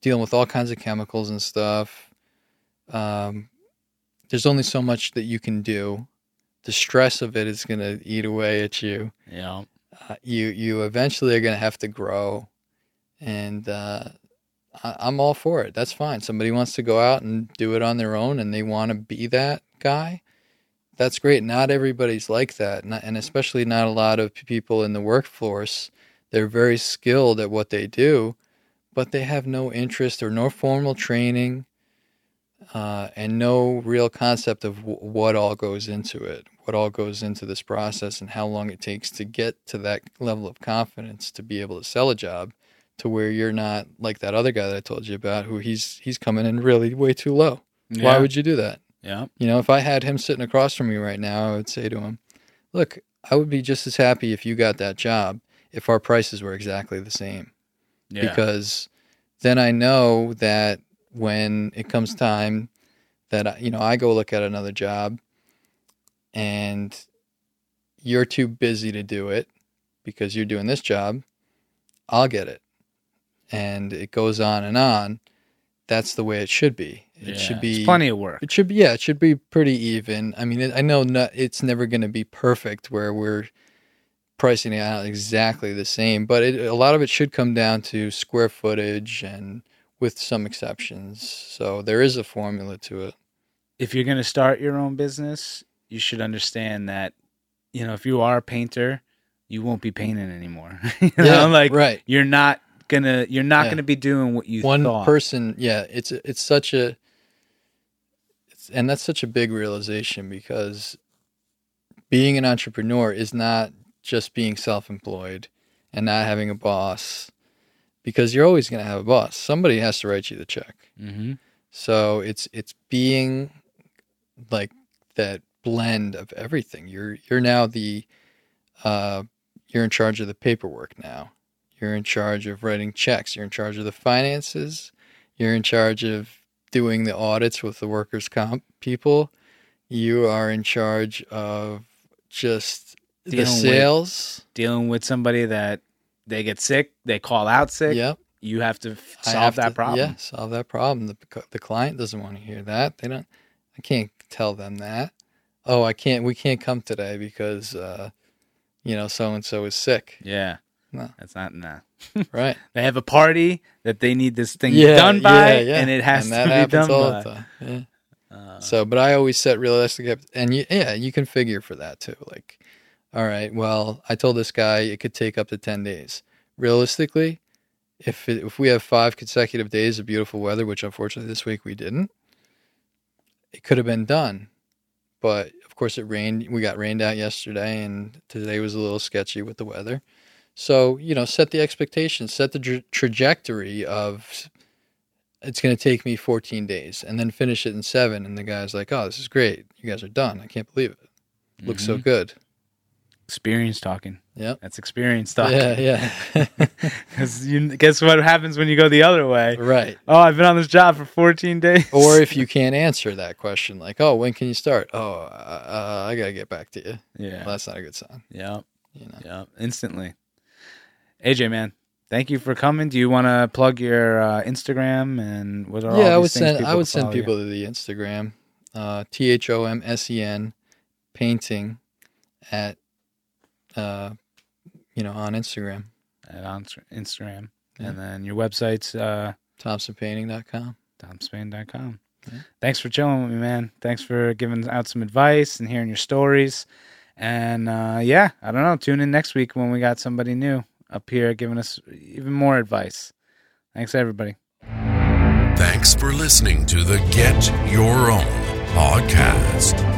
dealing with all kinds of chemicals and stuff um, there's only so much that you can do the stress of it is going to eat away at you. Yeah. Uh, you you eventually are going to have to grow, and uh, I, I'm all for it. That's fine. Somebody wants to go out and do it on their own, and they want to be that guy. That's great. Not everybody's like that, not, and especially not a lot of people in the workforce. They're very skilled at what they do, but they have no interest or no formal training uh, and no real concept of w- what all goes into it, what all goes into this process, and how long it takes to get to that level of confidence to be able to sell a job to where you're not like that other guy that I told you about, who he's he's coming in really way too low. Why would you do that? Yeah. You know, if I had him sitting across from me right now, I would say to him, "Look, I would be just as happy if you got that job if our prices were exactly the same." Yeah. because then I know that when it comes time that I- you know I go look at another job and you're too busy to do it because you're doing this job, I'll get it. And it goes on and on. That's the way it should be. It Yeah. should be It's plenty of work. it should be, yeah, it should be pretty even. I mean, it, I know not, it's never going to be perfect where we're pricing it out exactly the same, but it, a lot of it should come down to square footage and with some exceptions. So there is a formula to it. if you're going to start your own business, you should understand that, you know, if you are a painter, you won't be painting anymore. (laughs) you know, like right. you're not gonna, you're not Yeah. gonna be doing what you One thought. person, yeah, it's it's such a it's, and that's such a big realization because being an entrepreneur is not just being self-employed and not having a boss because you're always going to have a boss. Somebody has to write you the check. hmm So it's it's being like that blend of everything. You're you're now the uh, you're in charge of the paperwork now. You're in charge of writing checks. You're in charge of the finances. You're in charge of doing the audits with the workers' comp people. You are in charge of just the Dealing with- sales. Dealing with somebody that they get sick, they call out sick. Yep. You have to solve have that to- problem. Yeah, solve that problem. The, the client doesn't want to hear that. They don't. I can't tell them that. Oh, I can't. We can't come today because, uh, you know, so and so is sick. Yeah. No. That's not nah. (laughs) Right. They have a party that they need this thing yeah, done by, yeah, yeah. and it has And to that be done all by. the time. Yeah. Uh, So, but I always set realistic, and you, yeah, you can figure for that too. Like, all right, well, I told this guy it could take up to ten days. Realistically, if it, if we have five consecutive days of beautiful weather, which unfortunately this week we didn't, it could have been done. But of course, it rained. We got rained out yesterday, and today was a little sketchy with the weather. So you know, set the expectations, set the tra- trajectory of it's going to take me 14 days and then finish it in seven. And the guy's like, oh, this is great. You guys are done. I can't believe it. Looks so mhm. good. Experience talking. Yeah, That's experience talking. Yeah, yeah. (laughs) Because you guess what happens when you go the other way? right. Oh, I've been on this job for 14 days. Or if (laughs) you can't answer that question, like, oh, when can you start? Oh, uh, I got to get back to you. yeah, Well, that's not a good sign. yeah, You know. yeah, instantly. AJ, man, thank you for coming. Do you want to plug your uh, Instagram and what are all yeah, I would send. people I would send follow you? people to the Instagram, uh, T H O M S E N, painting, at, uh, you know, on Instagram, at on Instagram, Yeah. and then your website's uh, ThomsenPainting.com. tomspain.com. Yeah. Thanks for chilling with me, man. Thanks for giving out some advice and hearing your stories. And uh, yeah, I don't know. Tune in next week when we got somebody new up here giving us even more advice. Thanks, everybody. Thanks for listening to the Get Your Own podcast.